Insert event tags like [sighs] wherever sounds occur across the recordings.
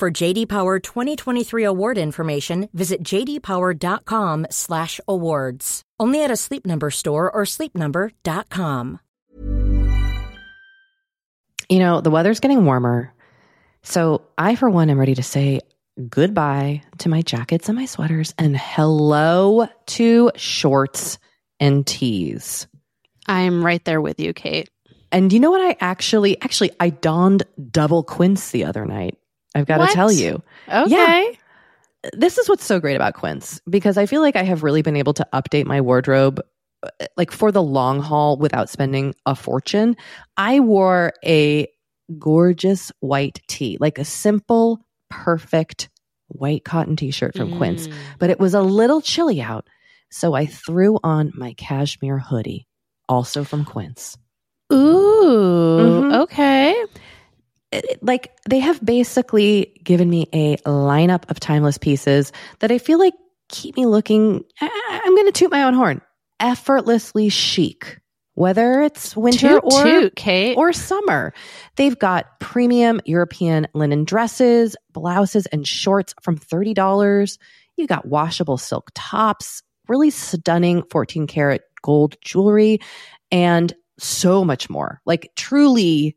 For JD Power 2023 award information, visit jdpower.com/awards. Only at a Sleep Number store or sleepnumber.com. You know, the weather's getting warmer. So, I for one am ready to say goodbye to my jackets and my sweaters and hello to shorts and tees. I'm right there with you, Kate. And you know what I actually actually I donned double quince the other night. I've got to tell you. Okay. This is what's so great about quince because I feel like I have really been able to update my wardrobe uh, like for the long haul without spending a fortune. I wore a gorgeous white tee, like a simple, perfect white cotton t-shirt from Quince, Mm. but it was a little chilly out. So I threw on my cashmere hoodie, also from Quince. Ooh, Mhm. okay. Like they have basically given me a lineup of timeless pieces that I feel like keep me looking. I, am going to toot my own horn. Effortlessly chic, whether it's winter Toot, or toot, Kate. or summer. They've got premium European linen dresses, blouses, and shorts from thirty dollars. You got washable silk tops, really stunning fourteen karat gold jewelry, and so much more. Like truly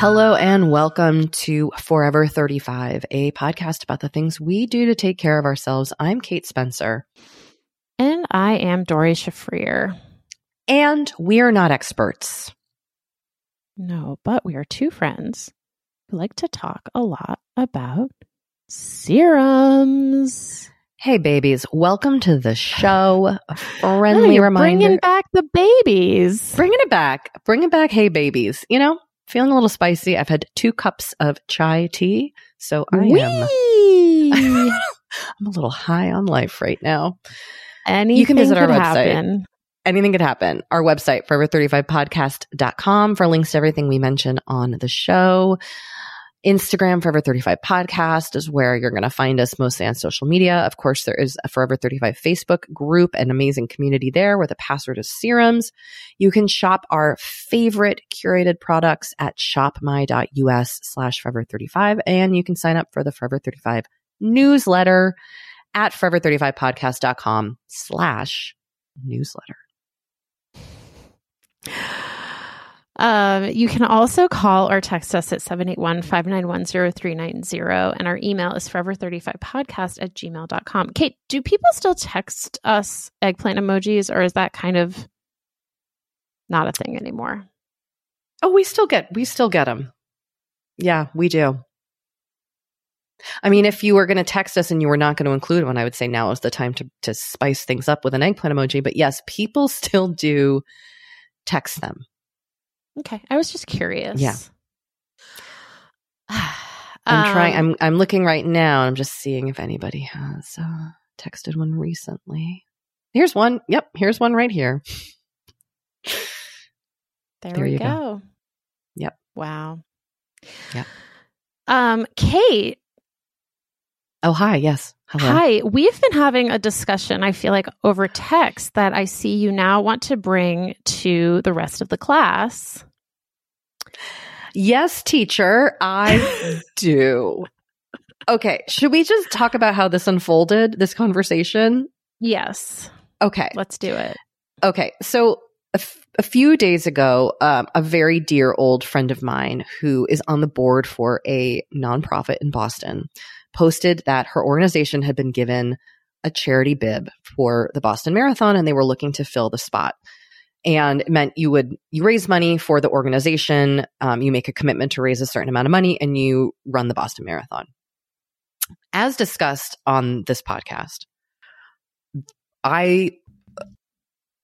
Hello and welcome to Forever 35, a podcast about the things we do to take care of ourselves. I'm Kate Spencer, and I am Doree Shafrir. and we're not experts. No, but we are two friends who like to talk a lot about serums. Hey, babies, welcome to the show. A friendly reminder. Bringing back the babies. Bringing it back. Bringing it back. Hey, babies. You know, feeling a little spicy. I've had two cups of chai tea, so I am. [laughs] I'm a little high on life right now. Anything visit our website. happen. anything could happen. Our website, forever35podcast.com for links to everything we mention on the show. Instagram, Forever 35 Podcast is where you're going to find us mostly on social media. Of course, there is a Forever 35 Facebook group, an amazing community there where the password is serums. You can shop our favorite curated products at shopmy.us slash Forever 35. And you can sign up for the Forever 35 newsletter at forever35podcast.com slash newsletter. Um, you can also call or text us at 781-591-0390 and our email is forever35podcast at gmail.com. Kate, do people still text us eggplant emojis or is that kind of not a thing anymore? Oh, we still get we still get them. Yeah, we do. I mean, if you were going to text us and you were not going to include one, I would say now is the time to to spice things up with an eggplant emoji. But yes, people [laughs] still do text them. Okay. I was just curious. Yeah. [sighs] I'm trying. Um, I'm I'm looking right now. and I'm just seeing if anybody has uh, texted one recently. Here's one. Yep, here's one right here. There, There we you go. go. Yep. Wow. Yep. um, Kate. Oh, hi. Yes. Hello. Hi. We've been having a discussion, I feel like over text, that I see you now want to bring to the rest of the class. Yes, teacher, I [laughs] do. Okay. Should we just talk about how this unfolded, this conversation? Yes. Okay. Let's do it. Okay. So a, f- a few days ago, um, a very dear old friend of mine who is on the board for a nonprofit in Boston posted that her organization had been given a charity bib for the Boston Marathon and they were looking to fill the spot. And it meant you would you raise money for the organization, um, you make a commitment to raise a certain amount of money, and you run the Boston Marathon. As discussed on this podcast, I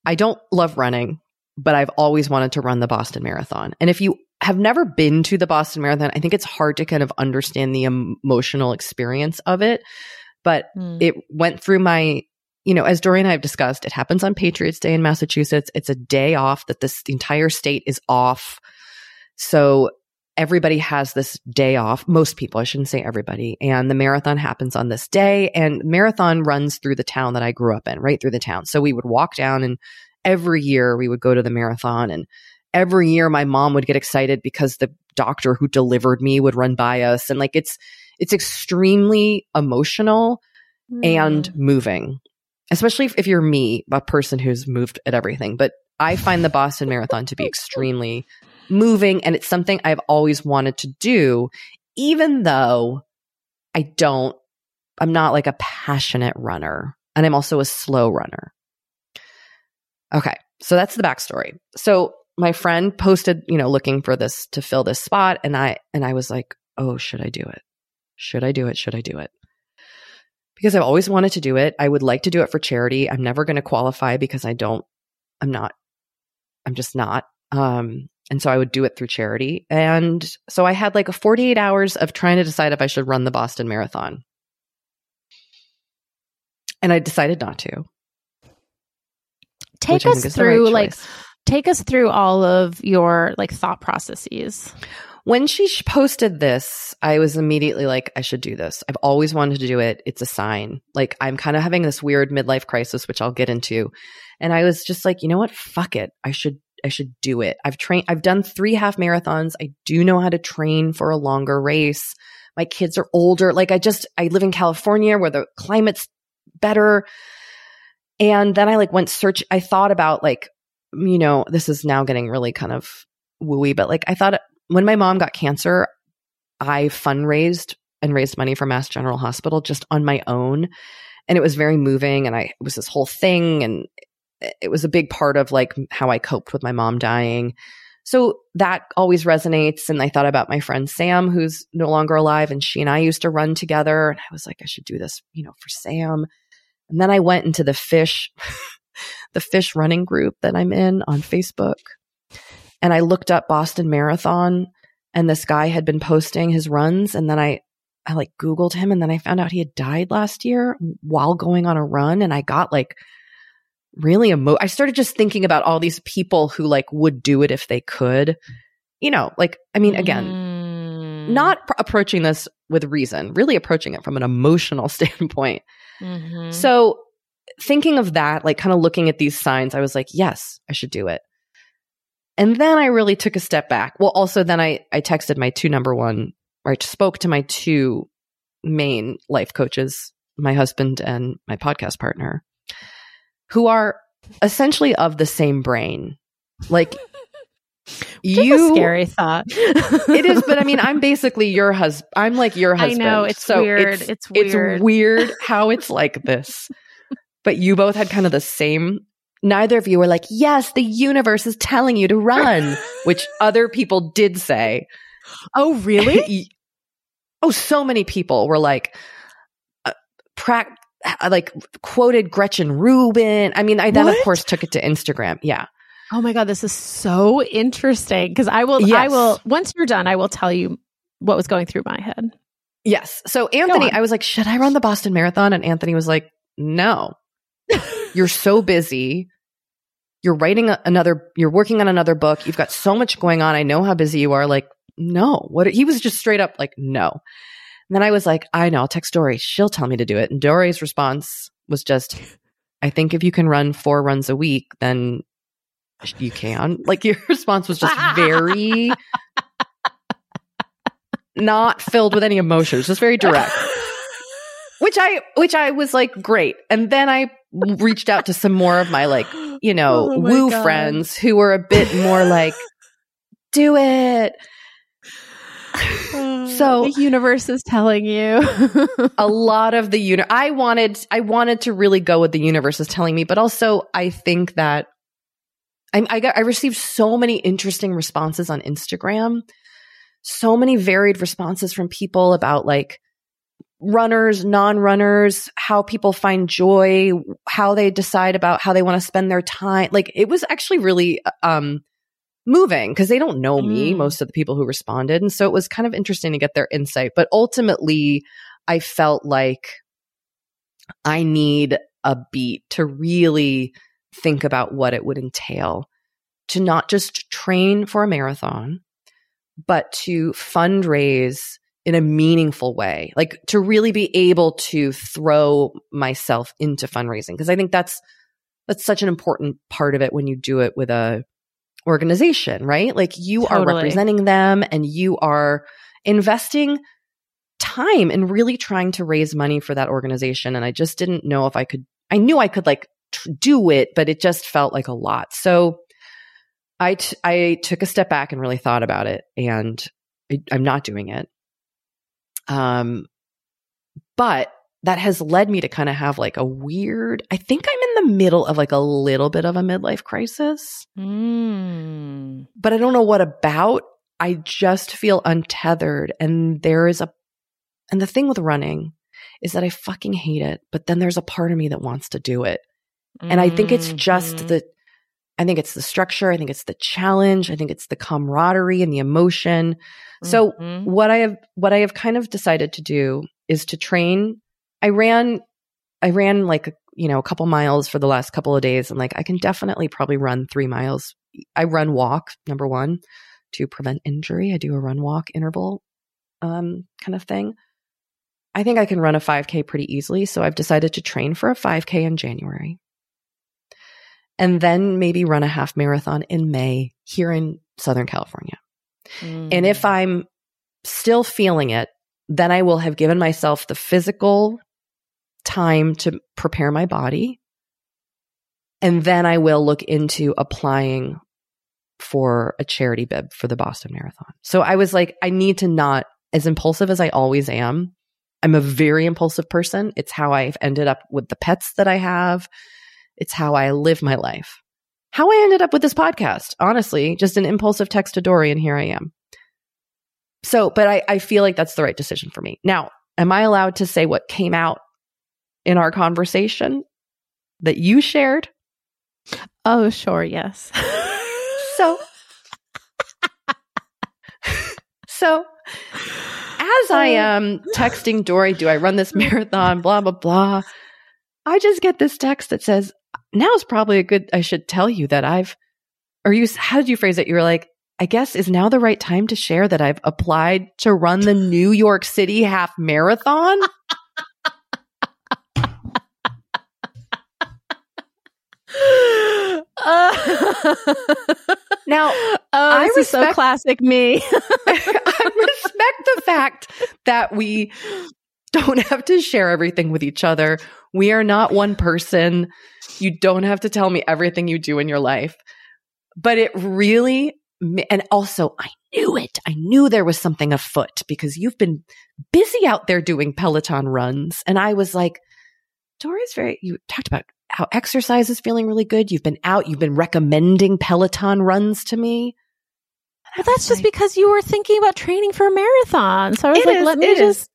I don't love running, but I've always wanted to run the Boston Marathon. And if you have never been to the Boston Marathon, I think it's hard to kind of understand the emotional experience of it. But mm. it went through my, you know, as Doree and I have discussed, it happens on Patriots Day in Massachusetts. It's a day off that this the entire state is off. So everybody has this day off. Most people, I shouldn't say everybody. And the marathon happens on this day and marathon runs through the town that I grew up in, right through the town. So we would walk down and every year we would go to the marathon and every year my mom would get excited because the doctor who delivered me would run by us and like it's it's extremely emotional mm. and moving especially if, if you're me a person who's moved at everything but i find the boston marathon to be extremely moving and it's something I've always wanted to do, even though I don't, I'm not like a passionate runner and I'm also a slow runner. Okay. So that's the backstory. So my friend posted, you know, looking for this to fill this spot. And I, and I was like, oh, should I do it? Should I do it? Should I do it? Because I've always wanted to do it. I would like to do it for charity. I'm never going to qualify because I don't, I'm not, I'm just not. Um, and so I would do it through charity. And so I had like a 48 hours of trying to decide if I should run the Boston Marathon. And I decided not to. Take us through right like take us through all of your like thought processes. When she posted this, I was immediately like, I should do this. I've always wanted to do it. It's a sign. Like, I'm kind of having this weird midlife crisis, which I'll get into. And I was just like, you know what? Fuck it. I should I should do it. I've trained, I've done three half marathons. I do know how to train for a longer race. My kids are older. Like I just, I live in California where the climate's better. And then I like went search, I thought about like, you know, this is now getting really kind of wooey, but like I thought when my mom got cancer, I fundraised and raised money for Mass General Hospital just on my own. And it was very moving. And I, it was this whole thing. And it was a big part of like how I coped with my mom dying. So that always resonates. And I thought about my friend Sam, who's no longer alive, and she and I used to run together. And I was like, I should do this, you know, for Sam. And then I went into the fish, the fish running group that I'm in on Facebook. And I looked up Boston Marathon and this guy had been posting his runs. And then I, I like Googled him and then I found out he had died last year while going on a run. And I got like really emo I started just thinking about all these people who like would do it if they could. You know, like I mean again, mm. not pr- approaching this with reason, really approaching it from an emotional [laughs] standpoint. Mm-hmm. So thinking of that, like kind of looking at these signs, I was like, yes, I should do it. And then I really took a step back. Well, also then I I texted my two number one, or I spoke to my two main life coaches, my husband and my podcast partner who are essentially of the same brain. Like [laughs] you scary thought. [laughs] it is, but I mean, I'm basically your husband. I'm like your husband. I know it's so weird. It's, it's weird. It's weird how it's like this. [laughs] But you both had kind of the same. Neither of you were like, "Yes, the universe is telling you to run," [laughs] which other people did say. Oh, really? [laughs] oh, so many people were like, uh, pra- like quoted Gretchen Rubin. I mean, I then what? of course took it to Instagram. Yeah. Oh my god, this is so interesting because I will yes. I will once you're done, I will tell you what was going through my head. Yes. So Anthony, I was like, "Should I run the Boston Marathon?" and Anthony was like, "No. You're so busy. you're writing another, you're working on another book. You've got so much going on. I know how busy you are. Like, no, what he was just straight up like, no. And then I was like, I know, I'll text Doree. She'll tell me to do it. And Doree's response was just, I think if you can run four runs a week, then you can. Like your [laughs] response was just very [laughs] not filled with any emotions, just very direct. Which I which I was like great. And then I reached out to some more of my like, you [gasps] know, oh woo God. friends who were a bit more like [laughs] do it. [sighs] so the universe is telling you [laughs] a lot of the uni I wanted I wanted to really go with the universe is telling me, but also I think that I, I got I received so many interesting responses on Instagram, so many varied responses from people about like runners, non-runners, how people find joy, how they decide about how they want to spend their time. Like it was actually really um moving because they don't know me, mm. most of the people who responded. And so it was kind of interesting to get their insight. But ultimately, I felt like I need a beat to really think about what it would entail to not just train for a marathon, but to fundraise in a meaningful way, like to really be able to throw myself into fundraising. Cause I think that's, that's such an important part of it when you do it with a organization, right? Like you totally. are representing them and you are investing time in really trying to raise money for that organization. And I just didn't know if I could, I knew I could like t- do it, but it just felt like a lot. So I, t- I took a step back and really thought about it and I, I'm not doing it. Um, but that has led me to kind of have like a weird, I think I'm in the middle of like a little bit of a midlife crisis. Mm. But I don't know what about. I just feel untethered. And there is a, and the thing with running is that I fucking hate it. But then there's a part of me that wants to do it. And I think it's just mm-hmm. the, I think it's the structure. I think it's the challenge. I think it's the camaraderie and the emotion. Mm-hmm. So what I have, what I have kind of decided to do is to train I ran, I ran like, you know, a couple miles for the last couple of days and like I can definitely probably run three miles. I run walk, number one, to prevent injury. I do a run walk interval um, kind of thing. I think I can run a 5K pretty easily. So I've decided to train for a 5K in January and then maybe run a half marathon in May here in Southern California. Mm. And if mm. I'm still feeling it, then I will have given myself the physical time to prepare my body. And then I will look into applying for a charity bib for the Boston Marathon. So I was like, I need to not, as impulsive as I always am, I'm a very impulsive person. It's how I've ended up with the pets that I have. It's how I live my life. How I ended up with this podcast, honestly, just an impulsive text to Doree, and here I am. So, but I, I feel like that's the right decision for me. Now, am I allowed to say what came out in our conversation that you shared? Oh, sure, yes. so, [laughs] so as I am texting Doree, do I run this marathon? Blah, blah, blah. I just get this text that says, now's probably a good, I should tell you that I've, or you, how did you phrase it? You were like, I guess is now the right time to share that I've applied to run the New York City half marathon. [laughs] [laughs] now, oh, I respect, so classic me. [laughs] I respect the fact that we don't have to share everything with each other. We are not one person. You don't have to tell me everything you do in your life. But it really, and also I knew it. I knew there was something afoot because you've been busy out there doing Peloton runs. And I was like, Doree's very, you talked about how exercise is feeling really good. You've been out, you've been recommending Peloton runs to me. Well, that's just because you were thinking about training for a marathon. So I was like, is, let me just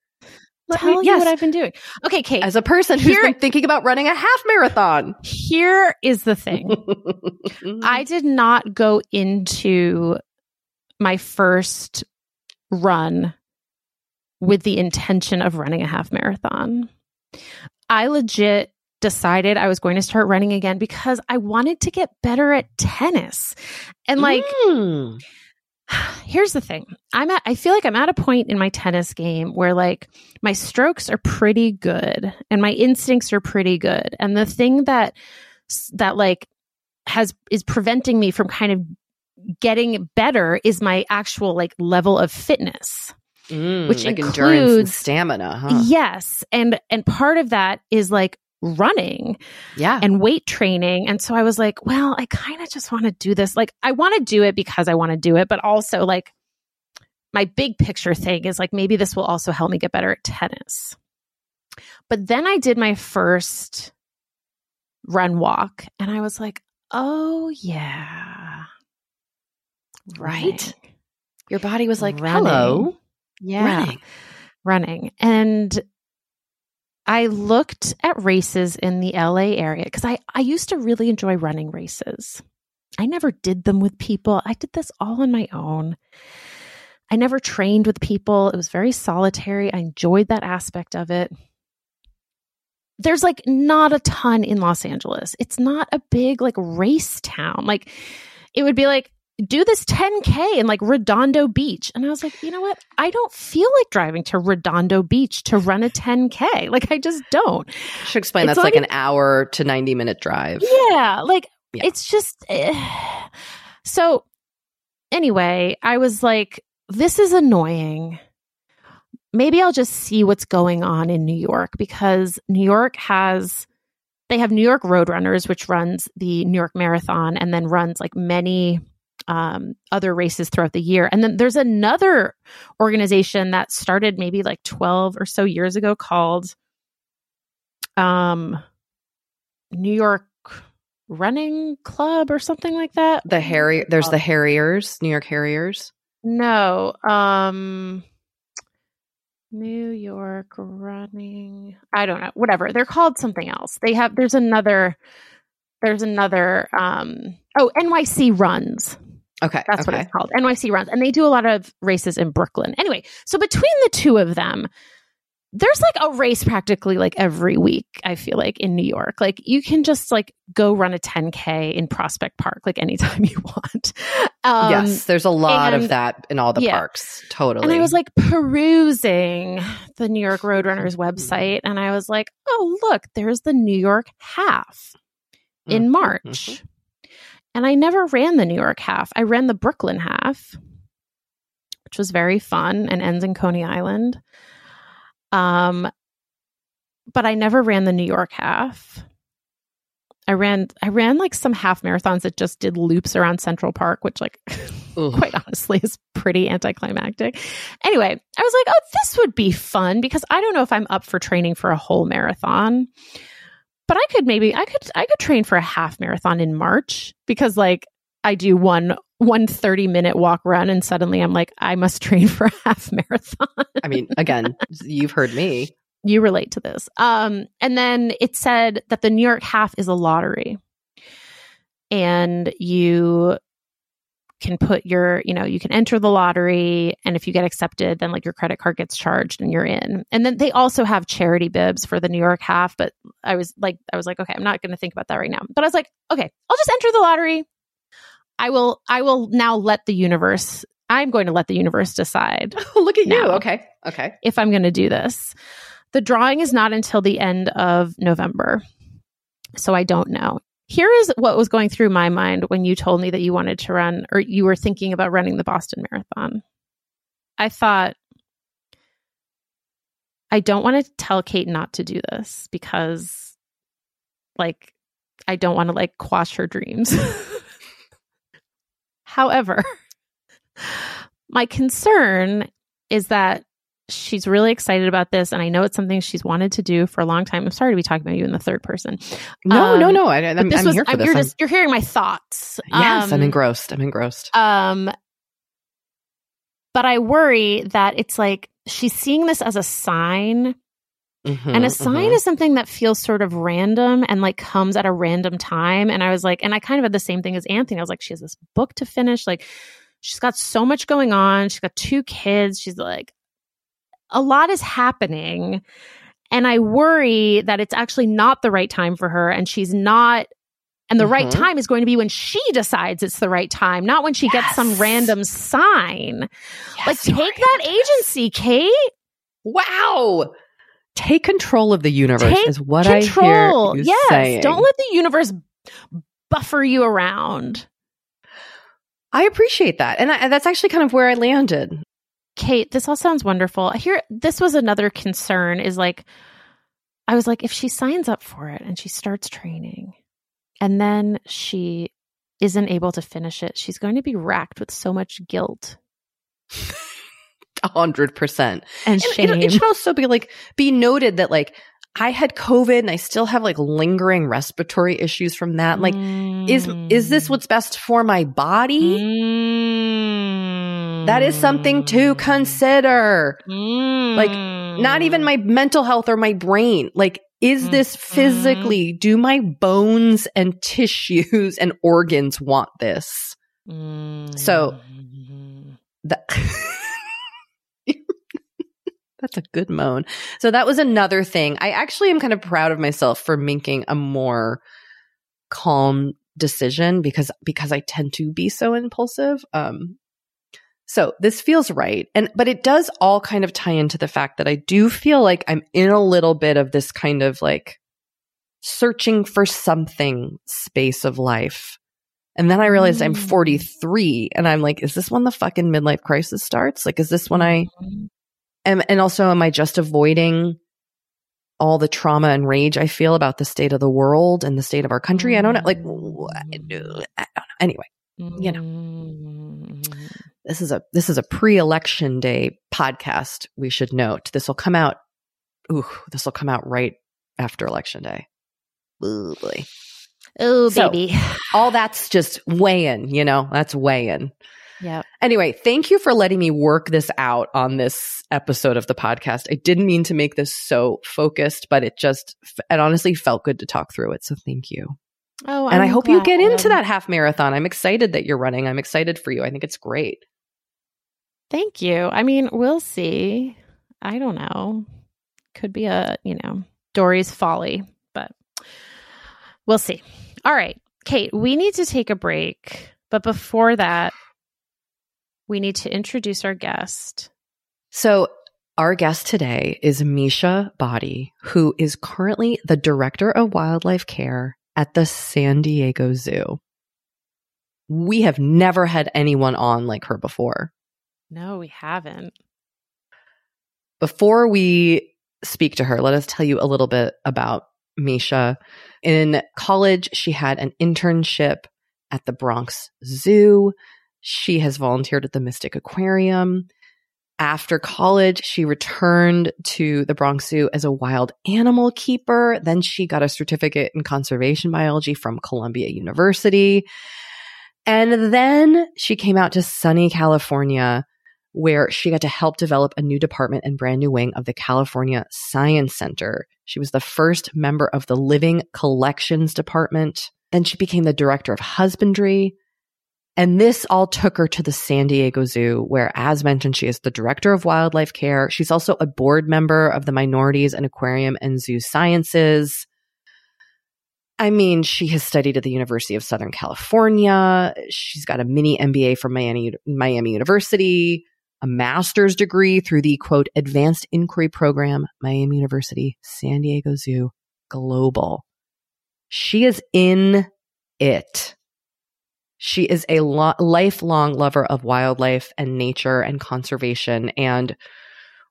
let tell me, you yes. what I've been doing. Okay, Kate. As a person who's here, been thinking about running a half marathon. Here is the thing. [laughs] I did not go into my first run with the intention of running a half marathon. I legit decided I was going to start running again because I wanted to get better at tennis. And like, Mm. Here's the thing. I'm at i feel like i'm at a point in my tennis game where like my strokes are pretty good and my instincts are pretty good. And the thing that that like has is preventing me from kind of getting better is my actual like level of fitness Mm, Which like endurance and includes- stamina, huh? yes. And and part of that is like running Yeah. and weight training. And so I was like, well, I kind of just want to do this. Like, I want to do it because I want to do it, but also like my big picture thing is like maybe this will also help me get better at tennis. But then I did my first run walk and I was like, oh, yeah. Right? Running. Your body was like, Running. hello. Yeah. Running. running. And I looked at races in the LA area because I, I used to really enjoy running races. I never did them with people. I did this all on my own. I never trained with people. It was very solitary. I enjoyed that aspect of it. There's like not a ton in Los Angeles. It's not a big like race town. Like it would be like do this 10K in like Redondo Beach. And I was like, you know what? I don't feel like driving to Redondo Beach to run a 10K. [laughs] Like, I just don't. I Should explain It's that's like an hour to 90 minute drive. Yeah. Like, Yeah. it's just. eh. So, anyway, I was like, this is annoying. Maybe I'll just see what's going on in New York because New York has. They have New York Roadrunners, which runs the New York Marathon and then runs like many um, other races throughout the year. And then there's another organization that started maybe like 12 or so years ago called um, New York Running Club or something like that. The Harry, there's the Harriers, New York Harriers. No, um, New York Running. I don't know. Whatever. They're called something else. They have. There's another. There's another. Um. Oh, NYC Runs. Okay. That's okay. what it's called. NYC runs. And they do a lot of races in Brooklyn. Anyway, so between the two of them, there's like a race practically like every week, I feel like in New York. Like you can just like go run a 10K in Prospect Park like anytime [laughs] you want. Um, yes, there's a lot of that in all the yeah. parks. Totally. And I was like perusing the New York Roadrunners website and I was like, oh, look, there's the New York half in Mhm, March. mhm. And I never ran the New York half. I ran the Brooklyn half, which was very fun and ends in Coney Island. Um but I never ran the New York half. I ran I ran like some half marathons that just did loops around Central Park, which like [laughs] quite honestly is pretty anticlimactic. Anyway, I was like, oh, this would be fun because I don't know if I'm up for training for a whole marathon. But I could maybe I could I could train for a half marathon in March because like I do one one 30 minute walk run and suddenly I'm like I must [laughs] train for a half marathon. I mean, again, [laughs] you've heard me. you relate to this. Um, and then it said that the New York half is a lottery. And you can put your, you know, you can enter the lottery. And if you get accepted, then like your credit card gets charged and you're in. And then they also have charity bibs for the New York half. But I was like, I was like, okay, I'm not going to think about that right now. But I was like, okay, I'll just enter the lottery. I will, I will now let the universe, I'm going to let the universe decide [laughs] Look at you. Okay. Okay. if I'm going to do this. The drawing is not until the end of November. So I don't know. Here is what was going through my mind when you told me that you wanted to run or you were thinking about running the Boston Marathon. I thought, I don't want to tell Kate not to do this because, like, I don't want to like quash her dreams. [laughs] However, my concern is that she's really excited about this and I know it's something she's wanted to do for a long time. I'm sorry to be talking about you in the third person. No, Um, no, no. I, I'm, this I'm was here for I'm- this. you're I'm- just you're hearing my thoughts. yes, I'm Um, engrossed. I'm engrossed. um but I worry that it's like she's seeing this as a sign Mhm, and a sign mhm. is something that feels sort of random and like comes at a random time. And I was like, and I kind of had the same thing as Anthony. I was like, she has this book to finish. Like, she's got so much going on. She's got two kids. She's like, a lot is happening. And I worry that it's actually not the right time for her and she's not and the right Mhm. time is going to be when she decides it's the right time, not when she gets some random sign. like Yes, you take are. that agency, Kate. Wow. Take control of the universe Take is what Control. I hear you yes. saying. Don't let the universe buffer you around. I appreciate that. And I, that's actually kind of where I landed. Kate, this all sounds wonderful. Here, this was another concern is like, I was like, if she signs up for it and she starts training and then she isn't able to finish it, she's going to be racked with so much guilt [laughs] A hundred percent. and shame. it, it should also be like be noted that like I had COVID and I still have like lingering respiratory issues from that. Like, is is this what's best for my body? Mm. That is something to consider. Mm. Like, Not even my mental health or my brain. Like, is mm. this physically? Mm. Do my bones and [laughs] tissues and organs want this? So- [laughs] That [laughs] That's a good moan. So that was another thing. I actually am kind of proud of myself for making a more calm decision because because I tend to be so impulsive. Um so this feels right. And but it does all kind of tie into the fact that I do feel like I'm in a little bit of this kind of like searching for something space of life. And then I realized I'm Mm. 43 and I'm like, is this when the fucking midlife crisis starts? Like, is this when I mm-hmm. am, and also am I just avoiding all the trauma and rage I feel about the state of the world and the state of our country? I don't know. Like, mm. I don't know. Anyway, you know. Mm. This is a, this is a pre-election day podcast. We should note this will come out. Ooh, this will come out right after election day. Ooh, boy. Oh, So- baby. [sighs] All that's just weighing, you know, that's weighing. Yeah. Anyway, thank you for letting me work this out on this episode of the podcast. I didn't mean to make this so focused, but it just, it honestly felt good to talk through it. So thank you. Oh, and I I'm hope you get into that half marathon. I'm excited that you're running. I'm excited for you. I think it's great. Thank you. I mean, we'll see. I don't know. Could be a, you know, Doree's folly, but we'll see. All right. Kate, we need to take a break. But before that, we need to introduce our guest. So our guest today is Misha Body, who is currently the director of wildlife care at the San Diego Zoo. We have never had anyone on like her before. No, we haven't. Before we speak to her, let us tell you a little bit about Misha. In college, she had an internship at the Bronx Zoo. She has volunteered at the Mystic Aquarium. After college, she returned to the Bronx Zoo as a wild animal keeper. Then she got a certificate in conservation biology from Columbia University. And then she came out to sunny California where she got to help develop a new department and brand new wing of the California Science Center. She was the first member of the Living Collections Department. Then she became the director of husbandry. And this all took her to the San Diego Zoo, where, as mentioned, she is the director of wildlife care. She's also a board member of the Minorities in Aquarium and Zoo Sciences. I mean, she has studied at the University of Southern California. She's got a mini MBA from Miami, Miami University, a master's degree through the quote, advanced inquiry program, Miami University, San Diego Zoo, global. She is in it. She is a lo- lifelong lover of wildlife and nature and conservation. And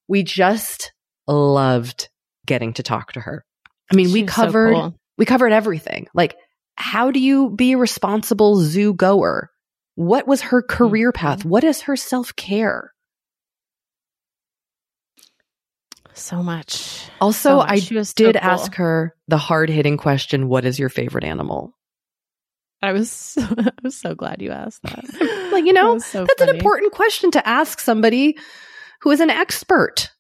we just loved getting to talk to her. I mean, we She's so covered cool. we covered everything. Like, how do you be a responsible zoo goer? What was her mm-hmm. career path? What is her self care? So much. Also, So much. I was so did cool. ask her the hard hitting question What is your favorite animal? I was [laughs] so, I was so glad you asked that. [laughs] Like, you know, so That's an important question to ask somebody who is an expert.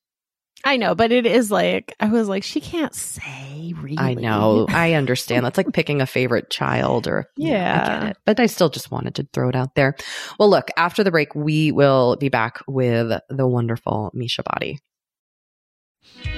I know, but it is like I was like, she can't say. Really, I know. I understand. That's like picking a favorite child or you know, I Yeah. get it. But I still just wanted to throw it out there. Well, look, after the break, we will be back with the wonderful Misha Body. Yeah.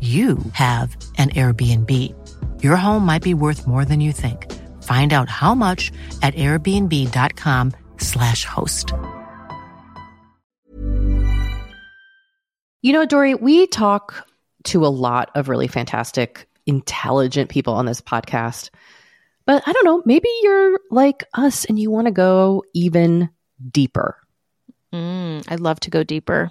you have an Airbnb. Your home might be worth more than you think. Find out how much at airbnb.com/slash host. You know, Doree, we talk to a lot of really fantastic, intelligent people on this podcast. But I don't know, maybe you're like us and you want to go even deeper. Mm, I'd love to go deeper.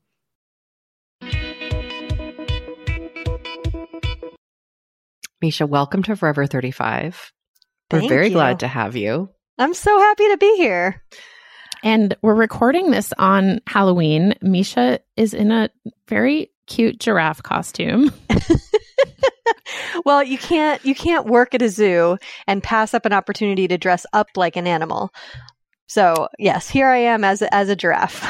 Misha, welcome to Forever 35. We're very you. glad to have you. I'm so happy to be here. And we're recording this on Halloween. Misha is in a very cute giraffe costume. [laughs] well, you can't you can't work at a zoo and pass up an opportunity to dress up like an animal. So, yes, here I am as as a giraffe.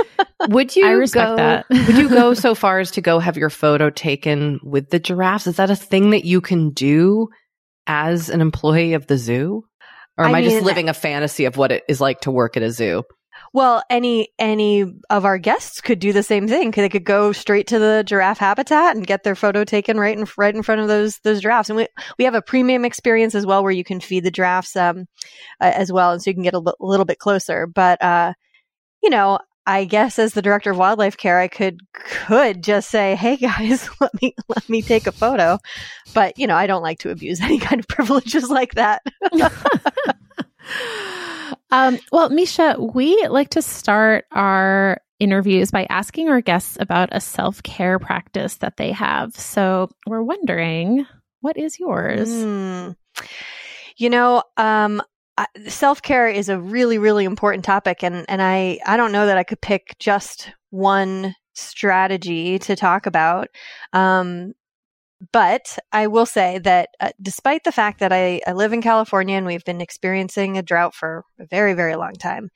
[laughs] would you I respect go, that. [laughs] would you go [laughs] so far as to go have your photo taken with the giraffes? Is that a thing that you can do as an employee of the zoo? Or am I, I just living a fantasy of what it is like to work at a zoo? Well, any any of our guests could do the same thing. They could go straight to the giraffe habitat and get their photo taken right in right in front of those those giraffes. And we we have a premium experience as well, where you can feed the giraffes um, uh, as well, and so you can get a l- little bit closer. But uh, you know, I guess as the director of wildlife care, I could could just say, "Hey guys, [laughs] let me let me take a photo," but you know, I don't like to abuse [laughs] any kind of privileges like that. um, well, Misha, we like to start our interviews by asking our guests about a self care practice that they have. So we're wondering, what is yours? Mm. You know, um, self care is a really, really important topic, and and I I don't know that I could pick just one strategy to talk about. Um, but I will say that uh, despite the fact that I, I, live in California and we've been experiencing a drought for a very, very long time,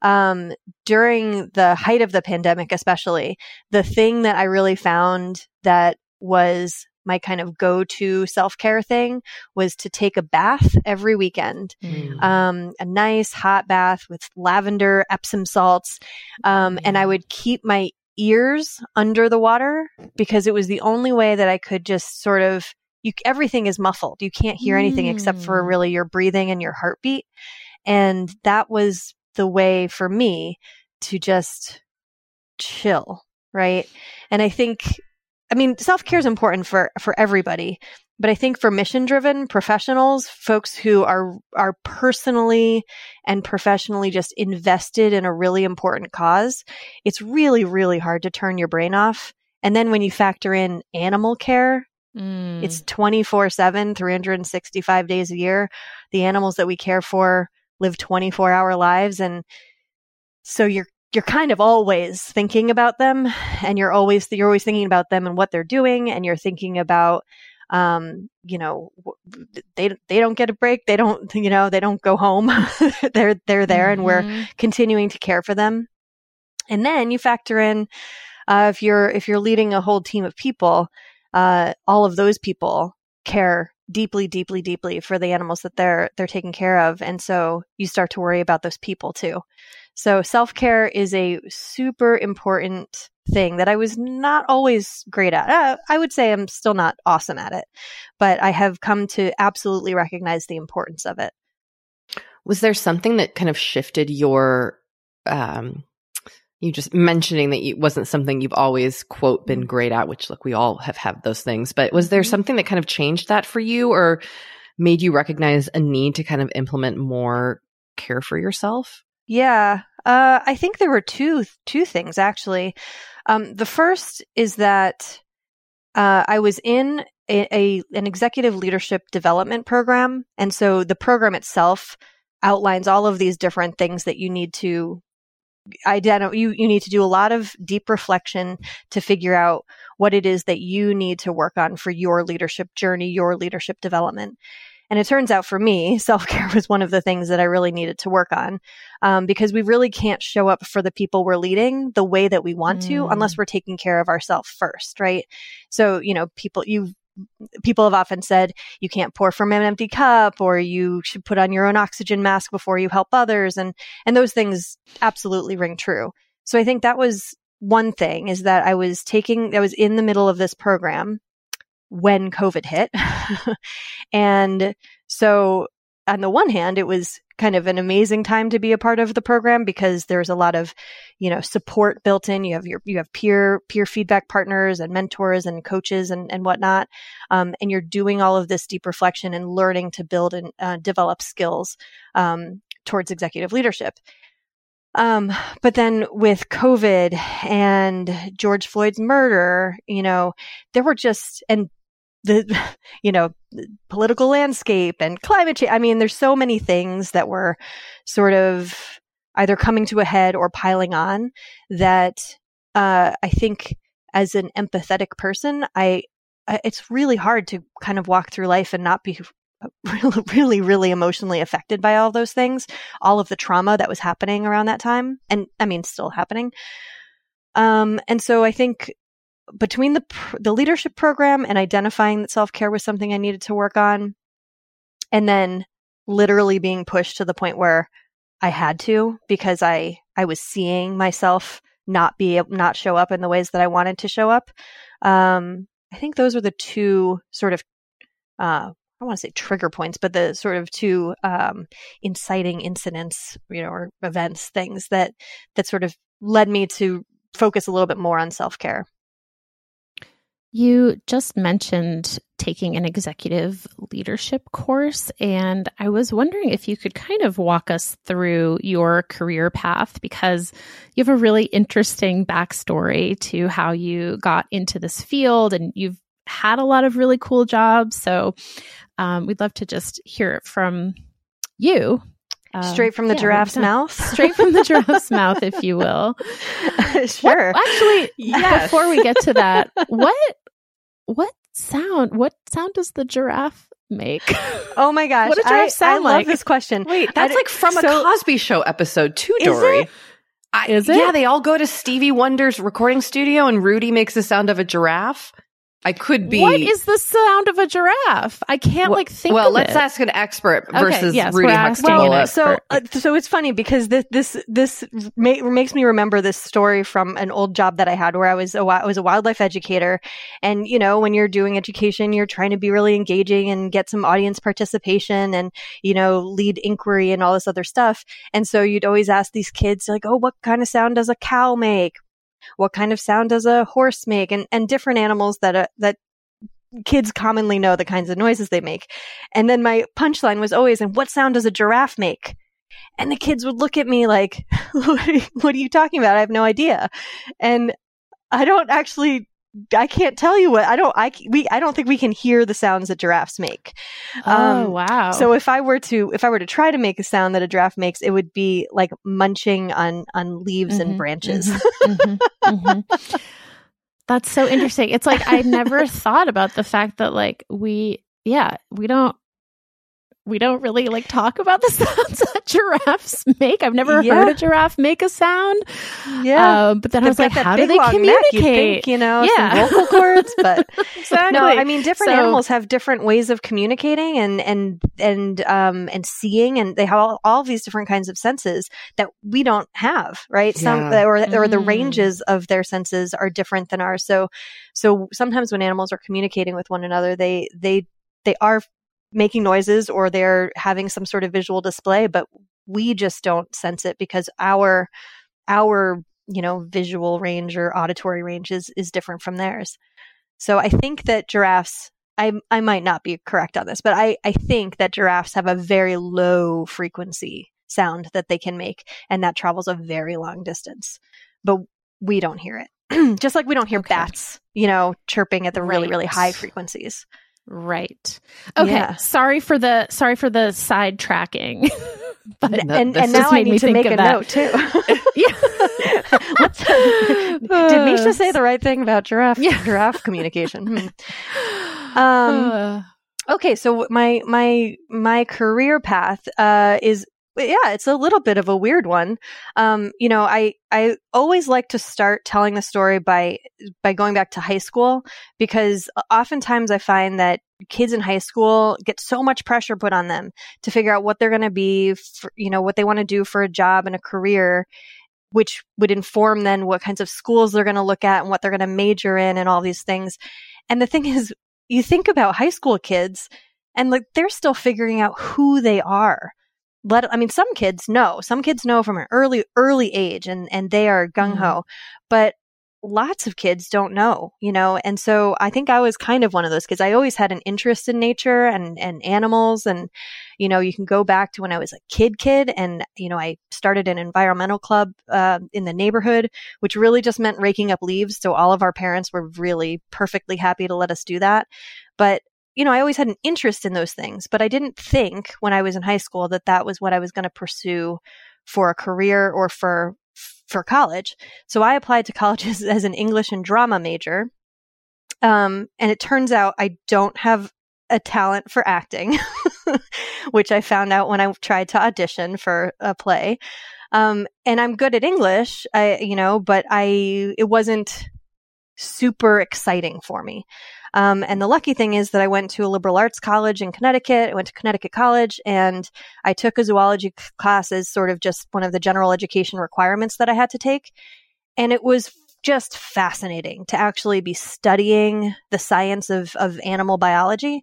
um, during the height of the pandemic, especially, the thing that I really found that was my kind of go to self care thing was to take a bath every weekend. Mm. Um, a nice hot bath with lavender, Epsom salts. Um, and I would keep my ears under the water because it was the only way that I could just sort of you everything is muffled. You can't hear anything mm. except for mm. really your breathing and your heartbeat. And that was the way for me to just chill, right? And I think I mean, self care is important for for everybody, but I think for mission driven professionals, folks who are are personally and professionally just invested in a really important cause, it's really really hard to turn your brain off. And then when you factor in animal care, Mm. It's 24 7, 365 days a year. The animals that we care for live 24 hour lives. And so you're, you're kind of always thinking about them and you're always, you're always thinking about them and what they're doing. And you're thinking about, um, you know, they, they don't get a break. They don't, [laughs] you know, they don't go home. [laughs] they're, they're there and we're Mhm. continuing to care for them. And then you factor in, uh, if you're, if you're leading a whole team of people, uh, all of those people care deeply, deeply, deeply for the animals that they're they're taking care of, and so you start to worry about those people too. So self care is a super important thing that I was not always great at. Uh, I would say I'm still not awesome at it, but I have come to absolutely recognize the importance of it. Was there something that kind of shifted your um you just mentioning that it wasn't something you've always quote been great at, which look, we all have had those things, but was there Mhm. something that kind of changed that for you or made you recognize a need to kind of implement more care for yourself? Yeah, uh, I think there were two two things actually. Um, the first is that uh, I was in a, a an executive leadership development program, and so the program itself outlines all of these different things that you need to identify. You you need to do a lot of deep reflection to figure out what it is that you need to work on for your leadership journey, your leadership development. And it turns out for me, [laughs] self care was one of the things that I really needed to work on um, because we really can't show up for the people we're leading the way that we want to Mm. unless we're taking care of ourselves first, right? So, you know, people, you, people have often said you can't pour from an empty cup or you should put on your own oxygen mask before you help others. And, and those things absolutely ring true. So I think that was one thing is that I was taking, I was in the middle of this program when COVID hit. [laughs] and so on the one hand, it was kind of an amazing time to be a part of the program because there's a lot of, you know, support built in. You have your, you have peer, peer feedback partners and mentors and coaches and, and whatnot. Um, and you're doing all of this deep reflection and learning to build and uh, develop skills, um, towards executive leadership. Um, but then with COVID and George Floyd's murder, you know, there were just, and the, [laughs] you know, political landscape and climate change. I mean, there's so many things that were sort of either coming to a head or piling on that, uh, I think as an empathetic person, I, I, it's really hard to kind of walk through life and not be [laughs] really, really, really emotionally affected by all those things, all of the trauma that was happening around that time. And I mean, still happening. Um, and so I think between the the leadership program and identifying that self care was something I needed to work on, and then literally being pushed to the point where I had to because I I was seeing myself not be not show up in the ways that I wanted to show up. Um, I think those are the two sort of uh, I want to say trigger points, but the sort of two um, inciting incidents, you know, or events, things that that sort of led me to focus a little bit more on self care. You just mentioned taking an executive leadership course, and I was wondering if you could kind of walk us through your career path because you have a really interesting backstory to how you got into this field and you've had a lot of really cool jobs. So um, we'd love to just hear it from you. Um, Straight from the yeah, giraffe's mouth. Straight from the giraffe's [laughs] mouth, if you will. [laughs] sure. What, actually, Yes. before we get to that, what what sound? What sound does the giraffe make? [laughs] Oh my gosh. What does I, giraffe sound I love like? this question. Wait, that's like from a Cosby Show episode too, Is Doree. it? I, Is it? Yeah, they all go to Stevie Wonder's recording studio, and Rudy makes the sound of a giraffe. I could be. What is the sound of a giraffe? I can't Well- like think. Of it. Well, let's it. ask an expert Okay, versus yes, Rudy Huxtable. Well, so uh, so it's funny because this this this ma- makes me remember this story from an old job that I had where I was a I was a wildlife educator, and you know when you're doing education, you're trying to be really engaging and get some audience participation and you know lead inquiry and all this other stuff. And so you'd always ask these kids like, oh, what kind of sound does a cow make? What kind of sound does a horse make? And and different animals that uh, that kids commonly know the kinds of noises they make. And then my punchline was always, and what sound does a giraffe make? And the kids would look at me like, [laughs] what are you, what are you talking about? I have no idea. And I don't actually I can't tell you what I don't I we I don't think we can hear the sounds that giraffes make. Um, oh wow! So if I were to if I were to try to make a sound that a giraffe makes, it would be like munching on on leaves mm-hmm, and branches. Mm-hmm, mm-hmm, mm-hmm. That's so interesting. It's like I never [laughs] thought about the fact that like we yeah we don't we don't really like talk about the [laughs] sounds that giraffes make. I've never yeah. heard a giraffe make a sound. Yeah, uh, but then They've I was like, how do they communicate? you think, you know, yeah. vocal [laughs] cords, but exactly. [laughs] No, I mean, different so, animals have different ways of communicating and and and um and seeing, and they have all, all these different kinds of senses that we don't have, right? Some yeah. or or the mm. ranges of their senses are different than ours. So so sometimes when animals are communicating with one another, they they they are making noises or they're having some sort of visual display, but we just don't sense it because our our you know visual range or auditory range is is different from theirs. So I think that giraffes I I might not be correct on this, but I I think that giraffes have a very low frequency sound that they can make and that travels a very long distance. But we don't hear it. [clears throat] Just like we don't hear okay. bats, you know, chirping at the really really high frequencies. Right. Okay. Yeah. Sorry for the sorry for the side tracking. [laughs] but and, and now I need to make a that. note too. [laughs] yeah. Did Misha say the right thing about giraffe yeah. giraffe communication? Hmm. [sighs] Um, okay, so my my my career path uh, is yeah, it's a little bit of a weird one. Um, you know, I I always like to start telling the story by by going back to high school because oftentimes I find that kids in high school get so much pressure put on them to figure out what they're going to be, for, you know, what they want to do for a job and a career, which would inform then what kinds of schools they're going to look at and what they're going to major in and all these things. And the thing is, you think about high school kids and like they're still figuring out who they are let i mean some kids know some kids know from an early early age and and they are gung-ho mm. but lots of kids don't know you know and so i think i was kind of one of those kids i always had an interest in nature and and animals and you know you can go back to when i was a kid kid and you know i started an environmental club uh, in the neighborhood which really just meant raking up leaves so all of our parents were really perfectly happy to let us do that but you know, I always had an interest in those things, but I didn't think when I was in high school that that was what I was going to pursue for a career or for for college. So I applied to colleges [laughs] as an English and drama major. Um, and it turns out I don't have a talent for acting, [laughs] which I found out when I tried to audition for a play. Um, and I'm good at English, I, you know, but I, it wasn't super exciting for me. Um, and the lucky thing is that I went to a liberal arts college in Connecticut. I went to Connecticut College and I took a zoology class as sort of just one of the general education requirements that I had to take. And it was just fascinating to actually be studying the science of, of animal biology.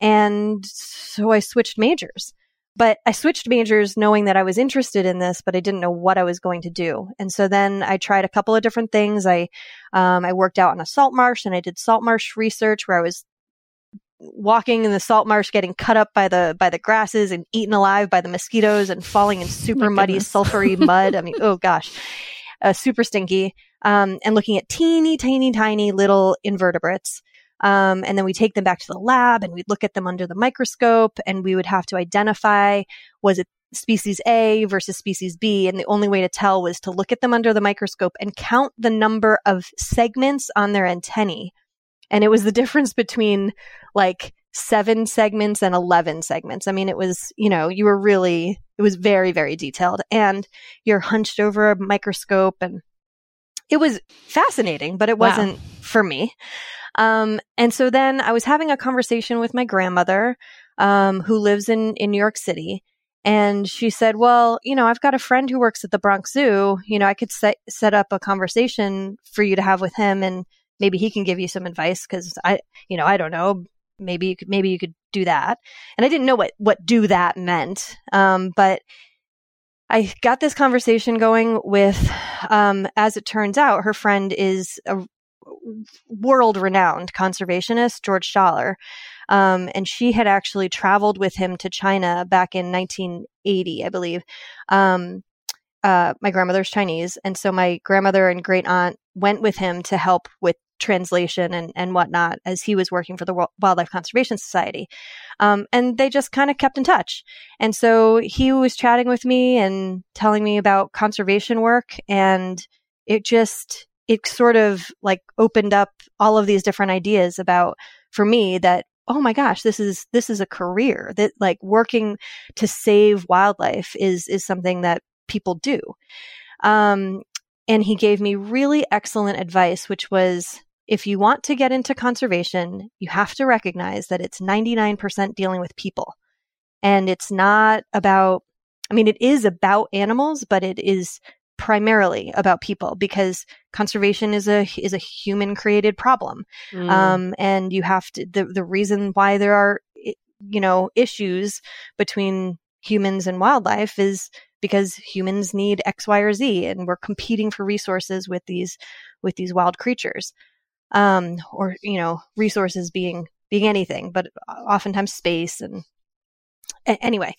And so I switched majors. But I switched majors knowing that I was interested in this, but I didn't know what I was going to do. And so then I tried a couple of different things. I, um, I worked out in a salt marsh and I did salt marsh research where I was walking in the salt marsh, getting cut up by the, by the grasses and eaten alive by the mosquitoes and falling in [laughs] super muddy, sulfury mud. I mean, [laughs] oh gosh, uh, super stinky. Um, and looking at teeny, tiny, tiny little invertebrates. Um, and then we take them back to the lab and we'd look at them under the microscope and we would have to identify was it species A versus species B. And the only way to tell was to look at them under the microscope and count the number of segments on their antennae. And it was the [laughs] difference between like seven segments and 11 segments. I mean, it was, you know, you were really, it was very, very detailed. And you're hunched over a microscope and it was fascinating, but it wasn't. For me. Um, and so then I was having a conversation with my grandmother, um, who lives in, in New York City. And she said, well, you know, I've got a friend who works at the Bronx Zoo. You know, I could set, set up a conversation for you to have with him and maybe he can give you some advice. Cause I, you know, I don't know. Maybe you could, maybe you could do that. And I didn't know what, what do that meant. Um, but I got this conversation going with, um, as it turns out, her friend is a world renowned conservationist, George Schaller. Um, and she had actually traveled with him to China back in 1980, I believe. Um, uh, my grandmother's Chinese. And so my grandmother and great aunt went with him to help with translation and, and whatnot as he was working for the Wildlife Conservation Society. Um, and they just kind of kept in touch. And so he was chatting with me and telling me about conservation work. And it just, it sort of like opened up all of these different ideas about for me that oh my gosh this is this is a career. That like working to save wildlife is is something that people do. Um and he gave me really excellent advice which was if you want to get into conservation you have to recognize that it's 99% dealing with people. And it's not about i mean it is about animals but it is primarily about people because conservation is a is a human created problem. Mm. um, and you have to the, the reason why there are you know issues between humans and wildlife is because humans need x y or z and we're competing for resources with these with these wild creatures. Um, or you know resources being being anything but oftentimes space and anyway.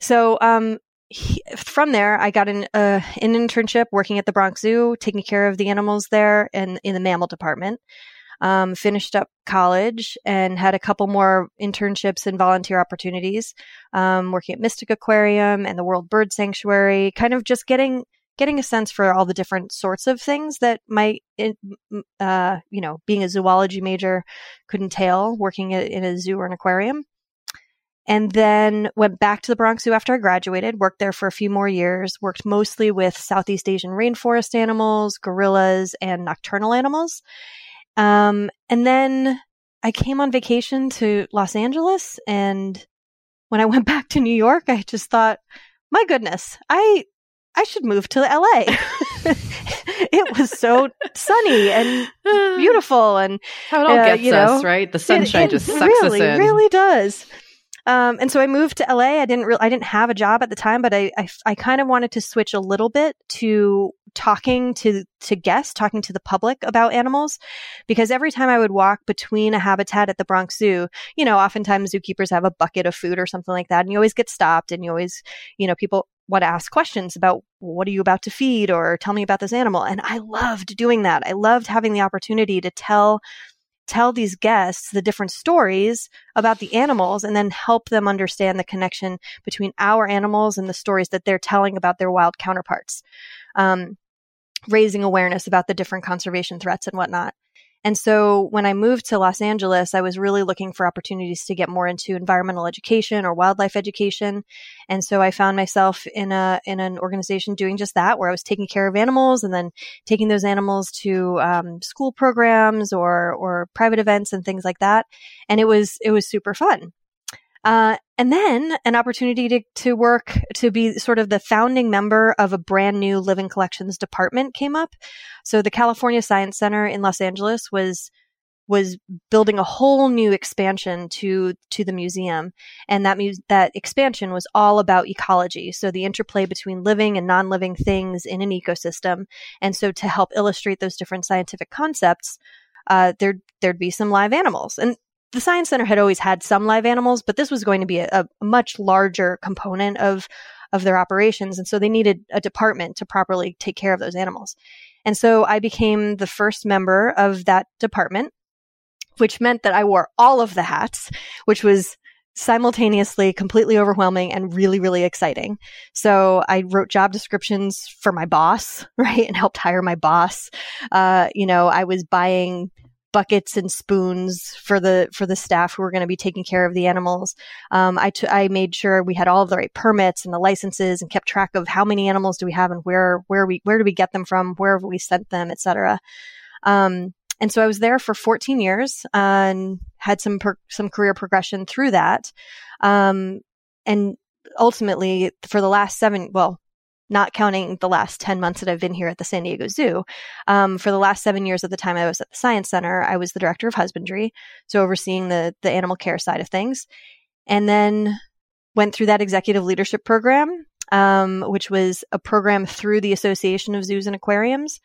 So um, he, from there, I got an uh, an internship working at the Bronx Zoo, taking care of the animals there and in the mammal department. Um, finished up college and had a couple more internships and volunteer opportunities, um, working at Mystic Aquarium and the World Bird Sanctuary. Kind of just getting getting a sense for all the different sorts of things that might, uh, you know, being a zoology major could entail working in a zoo or an aquarium and then went back to the Bronx Zoo after I graduated, worked there for a few more years, worked mostly with Southeast Asian rainforest animals, gorillas, and nocturnal animals. Um, and then I came on vacation to Los Angeles. And when I [laughs] went back to New York, I just thought, my goodness, I, I should move to LA. [laughs] [laughs] it was so sunny and beautiful and how it all uh, gets you know, us, right? The sunshine it, it just sucks really, us in. Really does. Um, and so I moved to LA. I didn't re- I didn't have a job at the time, but I, I, I kind of wanted to switch a little bit to talking to to guests, talking to the public about animals, because every time I would walk between a habitat at the Bronx Zoo, you know, oftentimes zookeepers have a bucket of food or something like that, and you always get stopped, and you always, you know, people want to ask questions about what are you about to feed or tell me about this animal, and I loved doing that. I loved having the opportunity to tell tell these guests the different stories about the animals and then help them understand the connection between our animals and the stories that they're telling about their wild counterparts. Um, raising awareness about the different conservation threats and whatnot. And so when I moved to Los Angeles, I was really looking for opportunities to get more into environmental education or wildlife education. And so I found myself in a in an organization doing just that, where I was taking care of animals and then taking those animals to um, school programs or or private events and things like that. And it was it was super fun. Uh, and then an opportunity to, to work to be sort of the founding member of a brand new living collections department came up. So the California Science Center in Los Angeles was was building a whole new expansion to to the museum. And that mu- that expansion was all about ecology. So the interplay between living and non-living things in an ecosystem. And so to help illustrate those different scientific concepts uh, there there'd be some live animals. And the Science Center had always had some live animals, but this was going to be a, a, much larger component of of their operations, and so they needed a department to properly take care of those animals. And so I became the first member of that department, which meant that I wore all of the hats, which was simultaneously completely overwhelming and really, really exciting. So I wrote job descriptions for my boss, [laughs] right, and helped hire my boss. Uh, you know, I was buying buckets and spoons for the for the staff who were going to be taking care of the animals. Um, I, t- I made sure we had all of the right permits and the licenses and kept track of how many animals do we have and where where we where do we get them from, where have we sent them, etc. Um, and so I was there for 14 years and had some per- some career progression through that. Um, and ultimately, for the last seven, well, not counting the last 10 months that I've been here at the San Diego Zoo. Um, for the last seven years of the time I was at the Science Center, I was the director of husbandry, so overseeing the, the animal care side of things. And then went through that executive leadership program, um, which was a program through the Association of Zoos and Aquariums,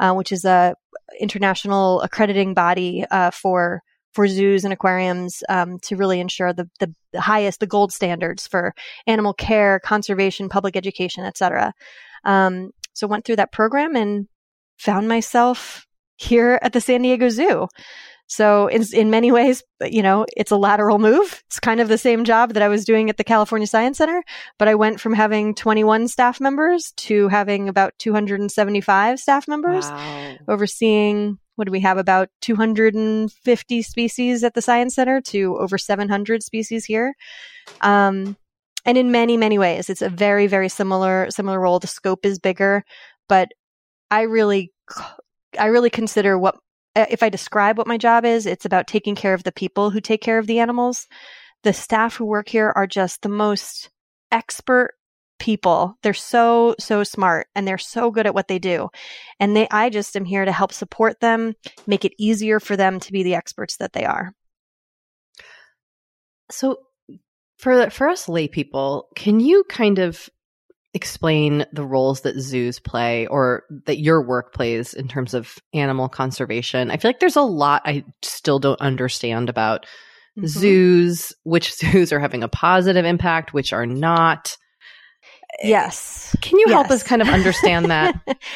uh, which is a international accrediting body uh, for for zoos and aquariums um, to really ensure the, the, highest, the gold standards for animal care, conservation, public education, etc. Um, so went through that program and found myself here at the San Diego Zoo. So in, in many ways, you know, it's a lateral move. It's kind of the same job that I was doing at the California Science Center, but I went from having 21 staff members to having about 275 staff members Wow. overseeing what do we have about 250 species at the science center to over 700 species here. Um, and in many many ways it's a very very similar similar role. The scope is bigger but i really i really consider what if i describe what my job is it's about taking care of the people who take care of the animals. The staff who work here are just the most expert people they're so so smart and they're so good at what they do and they i just am here to help support them make it easier for them to be the experts that they are So for for us lay people, can you kind of explain the roles that zoos play or that your work plays in terms of animal conservation? I feel like there's a lot I still don't understand about Mm-hmm. zoos, which [laughs] zoos are having a positive impact, which are not. Yes Can you help us kind of understand that?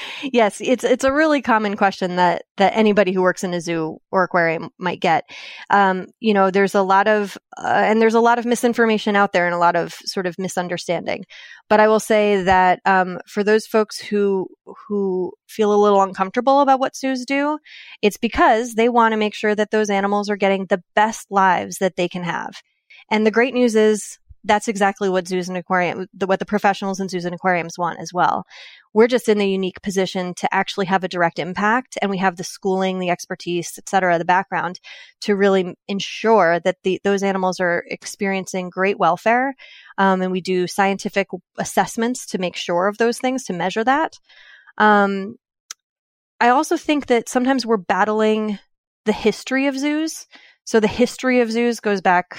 [laughs] yes, it's it's a really common question that that anybody who works in a zoo or aquarium might get. Um, you know, there's a lot of uh, and there's a lot of misinformation out there and a lot of sort of misunderstanding. But I will say that um, for those folks who who feel a little uncomfortable about what zoos do, it's because they want to make sure that those animals are getting the best lives that they can have. And the great news is that's exactly what zoos and aquarium, the, what the professionals in zoos and aquariums want as well. We're just in the unique position to actually have a direct impact, and we have the schooling, the expertise, et cetera, the background to really ensure that the, those animals are experiencing great welfare. Um, and we do scientific assessments to make sure of those things, to measure that. Um, I also think that sometimes we're battling the history of zoos. So the history of zoos goes back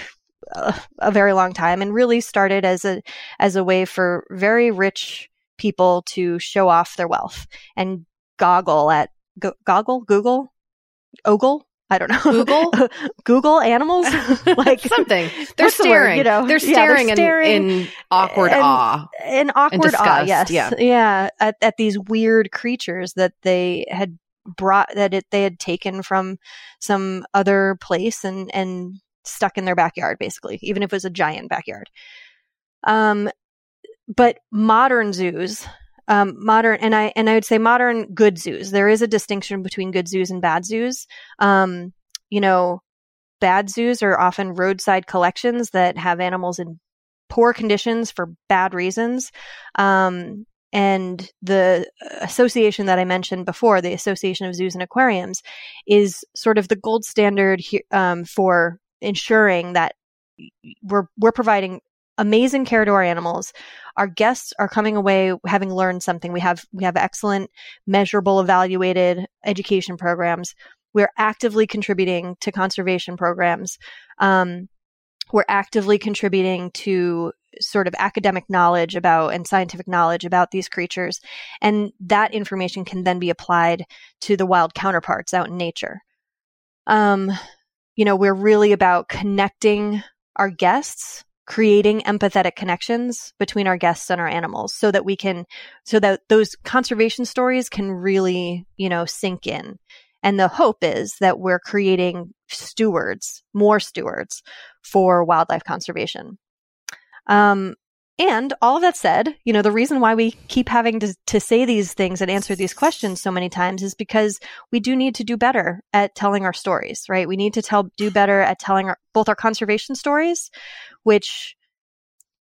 a very long time and really started as a as a way for very rich people to show off their wealth and goggle at go, goggle google ogle I don't know. Google? [laughs] Google animals? [laughs] like something. [laughs] They're word, staring. you know? they're Yeah, staring, they're staring in, in awkward and- awe. an awkward awe, yes. yeah. Yeah. At, at these weird creatures that they had brought that it, they had taken from some other place and, and stuck in their backyard, basically, even if it was a giant backyard. Um, but modern zoos, um, modern, and I, and I would say modern good zoos, there is a distinction between good zoos and bad zoos. Um, you know, bad zoos are often roadside collections that have animals in poor conditions for bad reasons. Um, and the association that I mentioned before, the Association of Zoos and Aquariums, is sort of the gold standard um, for ensuring that we're we're providing amazing care to our animals. Our guests are coming away having learned something. We have we have excellent, measurable, evaluated education programs. We're actively contributing to conservation programs. Um, we're actively contributing to sort of academic knowledge about and scientific knowledge about these creatures. And that information can then be applied to the wild counterparts out in nature. Um, you know, we're really about connecting our guests, creating empathetic connections between our guests and our animals so that we can, so that those conservation stories can really, you know, sink in. And the hope is that we're creating stewards, more stewards for wildlife conservation. Um, and all of that said, you know, the reason why we keep having to, to say these things and answer these questions so many times is because we do need to do better at telling our stories, right? We need to tell, do better at telling our, both our conservation stories, which,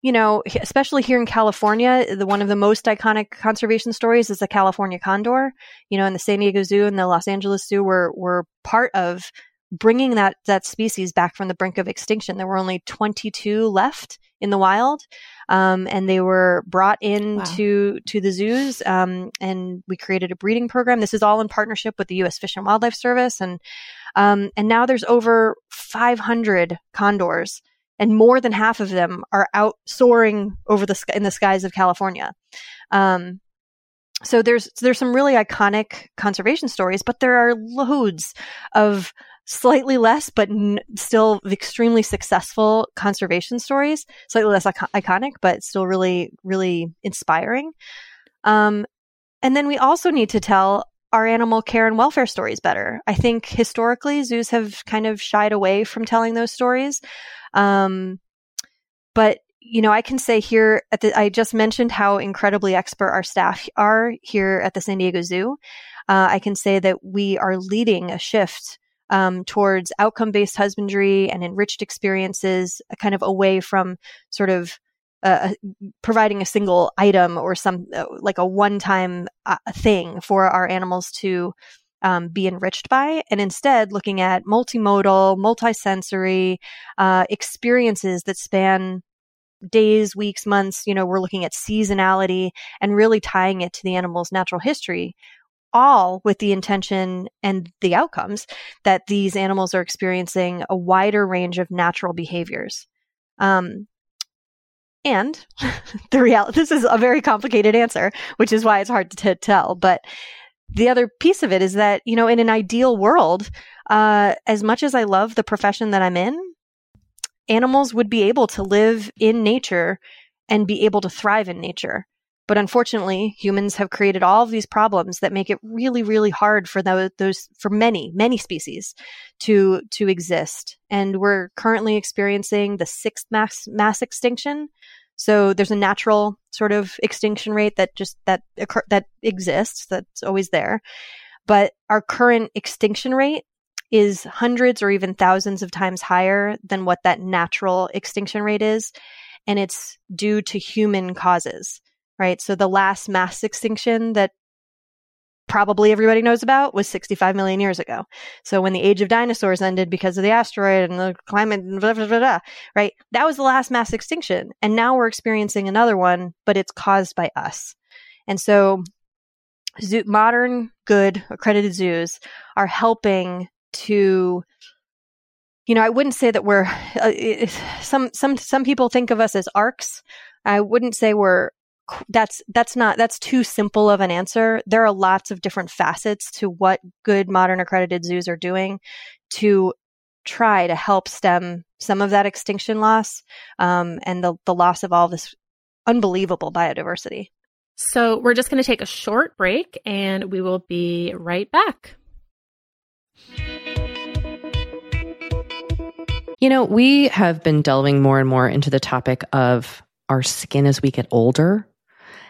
you know, especially here in California, the one of the most iconic conservation stories is the California condor. You know, in the San Diego Zoo and the Los Angeles Zoo were were part of bringing that that species back from the brink of extinction. There were only 22 left in the wild, um, and they were brought into to the zoos. Um, and we created a breeding program. This is all in partnership with the U.S. Fish and Wildlife Service, and um, and now there's over 500 condors, and more than half of them are out soaring over the sky, in the skies of California. Um, so there's there's some really iconic conservation stories, but there are loads of slightly less, but n- still extremely successful conservation stories. Slightly less icon- iconic, but still really, really inspiring. Um, and then we also need to tell our animal care and welfare stories better. I think historically zoos have kind of shied away from telling those stories. Um, but you know, I can say here at the, I just mentioned how incredibly expert our staff are here at the San Diego Zoo. Uh, I can say that we are leading a shift um, towards outcome based husbandry and enriched experiences, kind of away from sort of uh, providing a single item or some uh, like a one time uh, thing for our animals to um, be enriched by, and instead looking at multimodal, multisensory uh, experiences that span days, weeks, months. You know, we're looking at seasonality and really tying it to the animal's natural history, all with the intention and the outcomes that these animals are experiencing a wider range of natural behaviors. Um, and [laughs] the reality, this is a very complicated answer, which is why it's hard to t- tell. But the other piece of it is that, you know, in an ideal world, uh, as much as I love the profession that I'm in, animals would be able to live in nature and be able to thrive in nature. But unfortunately, humans have created all of these problems that make it really, really hard for those, those for many, many species to to exist. And we're currently experiencing the sixth mass mass extinction. So there's a natural sort of extinction rate that just that occur, that exists, that's always there. But our current extinction rate is hundreds or even thousands of times higher than what that natural extinction rate is. And it's due to human causes right? So the last mass extinction that probably everybody knows about was 65 million years ago. So when the age of dinosaurs ended because of the asteroid and the climate, blah, blah, blah, right? That was the last mass extinction. And now we're experiencing another one, but it's caused by us. And so zoo, modern, good, accredited zoos are helping to you know, I wouldn't say that we're uh, some some some people think of us as arcs. I wouldn't say we're that's that's not that's too simple of an answer. There are lots of different facets to what good modern accredited zoos are doing to try to help stem some of that extinction loss um, and the the loss of all this unbelievable biodiversity. So we're just going to take a short break, and we will be right back. You know, we have been delving more and more into the topic of our skin as we get older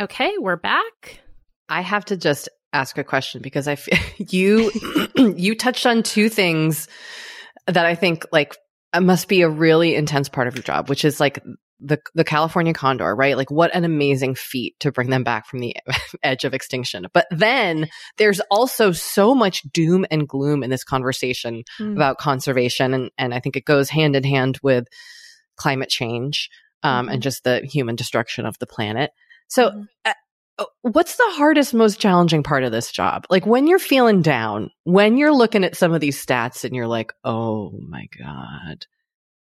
Okay, we're back. I have to just ask a question because I feel [laughs] you [clears throat] you touched on two things that I think like must be a really intense part of your job, which is like the the California condor, right? Like what an amazing feat to bring them back from the [laughs] edge of extinction. But then there's also so much doom and gloom in this conversation mm. about conservation and and I think it goes hand in hand with climate change um, mm-hmm. and just the human destruction of the planet. So, mm-hmm. uh, uh, what's the hardest, most challenging part of this job? Like when you're feeling down, when you're looking at some of these stats and you're like, oh my God.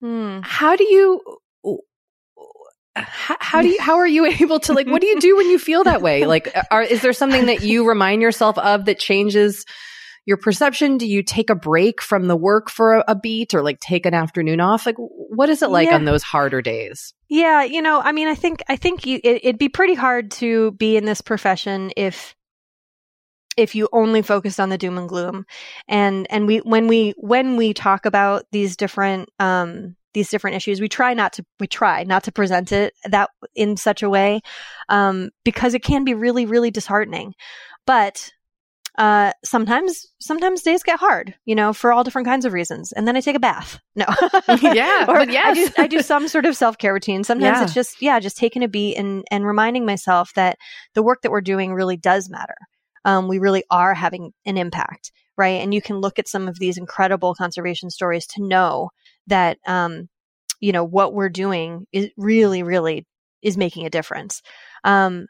Mm. How do you, how, how, do you, how are you [laughs] able to like, what do you do when you feel that way? Like, are, is there something that you remind yourself of that changes your perception? Do you take a break from the work for a, a beat or like take an afternoon off? Like, what is it like yeah. on those harder days? Yeah, you know, I mean, I think I think you it, it'd be pretty hard to be in this profession if if you only focused on the doom and gloom and and we when we when we talk about these different um these different issues we try not to we try not to present it that in such a way um because it can be really really disheartening but uh, sometimes sometimes days get hard, you know, for all different kinds of reasons. And then I take a bath. No. [laughs] yeah. or but yes. I do I do some sort of self-care routine. Sometimes yeah. it's just yeah, just taking a beat and and reminding myself that the work that we're doing really does matter. Um, we really are having an impact, right? And you can look at some of these incredible conservation stories to know that um, you know, what we're doing is really, really is making a difference. Um,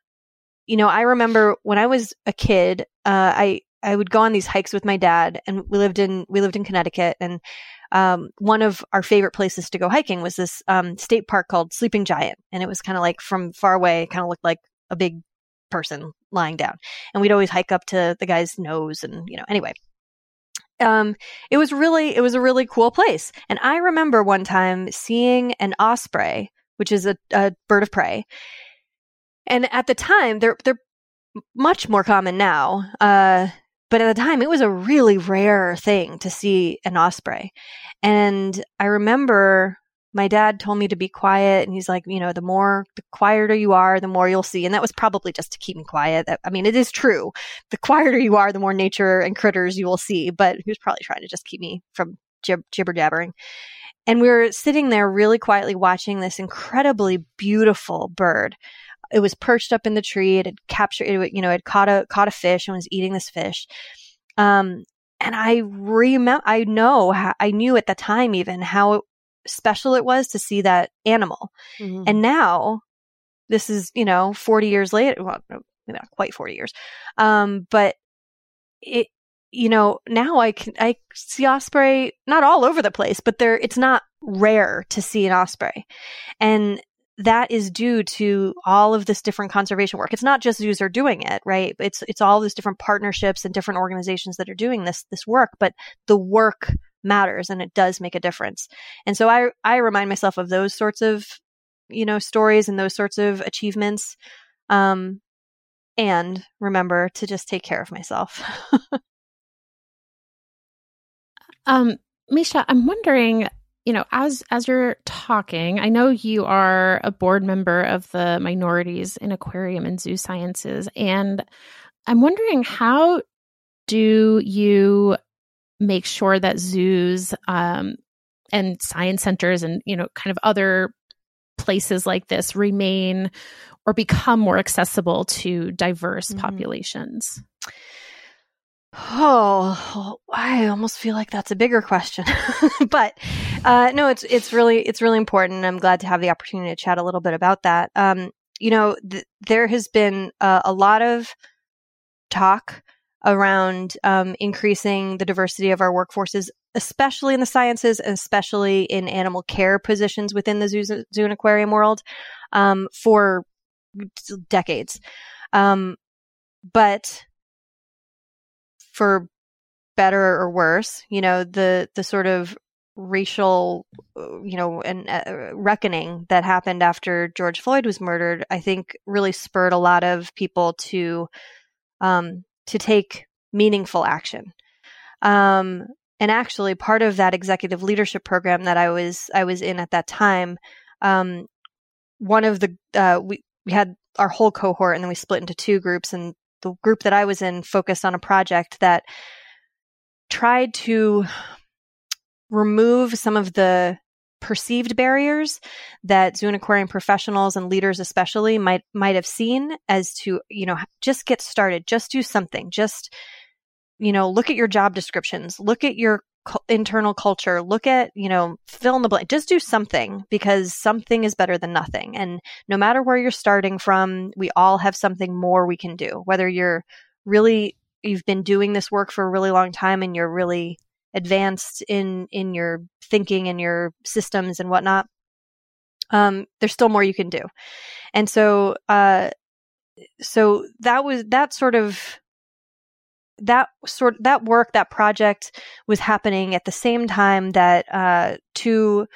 you know, I remember when I was a kid, uh, I I would go on these hikes with my dad, and we lived in we lived in Connecticut, and um, one of our favorite places to go hiking was this um, state park called Sleeping Giant, and it was kind of like from far away, kind of looked like a big person lying down, and we'd always hike up to the guy's nose, and you know, anyway. Um, it was really, it was a really cool place. And I remember one time seeing an osprey, which is a, a bird of prey, and at the time, they're they're much more common now. Uh, but at the time, it was a really rare thing to see an osprey. And I remember my dad told me to be quiet, and he's like, you know, the more the quieter you are, the more you'll see. And that was probably just to keep me quiet. I mean, it is true. The quieter you are, the more nature and critters you will see. But he was probably trying to just keep me from jib- jibber jabbering. And we were sitting there really quietly watching this incredibly beautiful bird it was perched up in the tree. It had captured, it, you know, it caught a caught a fish and was eating this fish. Um, and I remember, I know, how, I knew at the time even how special it was to see that animal. Mm-hmm. And now, this is you know, forty years later. Well, not quite forty years, um, but it you know now i can i see osprey not all over the place but there it's not rare to see an osprey and that is due to all of this different conservation work. It's not just zoos are doing it, right? It's it's all these different partnerships and different organizations that are doing this this work, but the work matters and it does make a difference. And so I I remind myself of those sorts of you know stories and those sorts of achievements um and remember to just take care of myself. [laughs] um Misha, I'm wondering you know, as as you're talking, I know you are a board member of the minorities in aquarium and zoo sciences, and I'm wondering how do you make sure that zoos um, and science centers and you know, kind of other places like this remain or become more accessible to diverse mm-hmm. populations? Oh, I almost feel like that's a bigger question, [laughs] but uh, no, it's it's really it's really important. I'm glad to have the opportunity to chat a little bit about that. Um, you know, th- there has been uh, a lot of talk around um, increasing the diversity of our workforces, especially in the sciences especially in animal care positions within the zoo, zoo and aquarium world um, for decades. Um, but for better or worse, you know, the the sort of racial, you know, and uh, reckoning that happened after George Floyd was murdered, I think really spurred a lot of people to um, to take meaningful action. Um, and actually, part of that executive leadership program that I was I was in at that time, um, one of the uh, we we had our whole cohort, and then we split into two groups, and the group that I was in focused on a project that tried to remove some of the perceived barriers that zoo and aquarium professionals and leaders especially might might have seen as to you know just get started just do something just you know look at your job descriptions look at your internal culture look at you know fill in the blank just do something because something is better than nothing. And no matter where you're starting from we all have something more we can do. Whether you're really you've been doing this work for a really long time and you're really advanced in in your thinking and your systems and whatnot um, there's still more you can do. And so uh, so that was that sort of that sort that work that project was happening at the same time that uh, two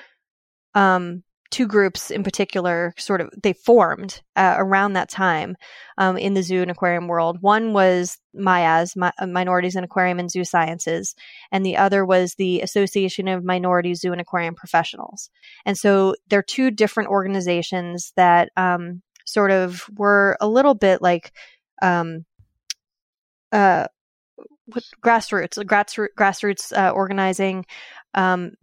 um, two groups in particular sort of they formed uh, around that time um, in the zoo and aquarium world. One was MIAZ, Mi- uh, Minorities in Aquarium and Zoo Sciences, and the other was the Association of Minority Zoo and Aquarium Professionals. And so they're two different organizations that um, sort of were a little bit like um, uh, grassroots, grassroots, grassroots uh, organizing, um,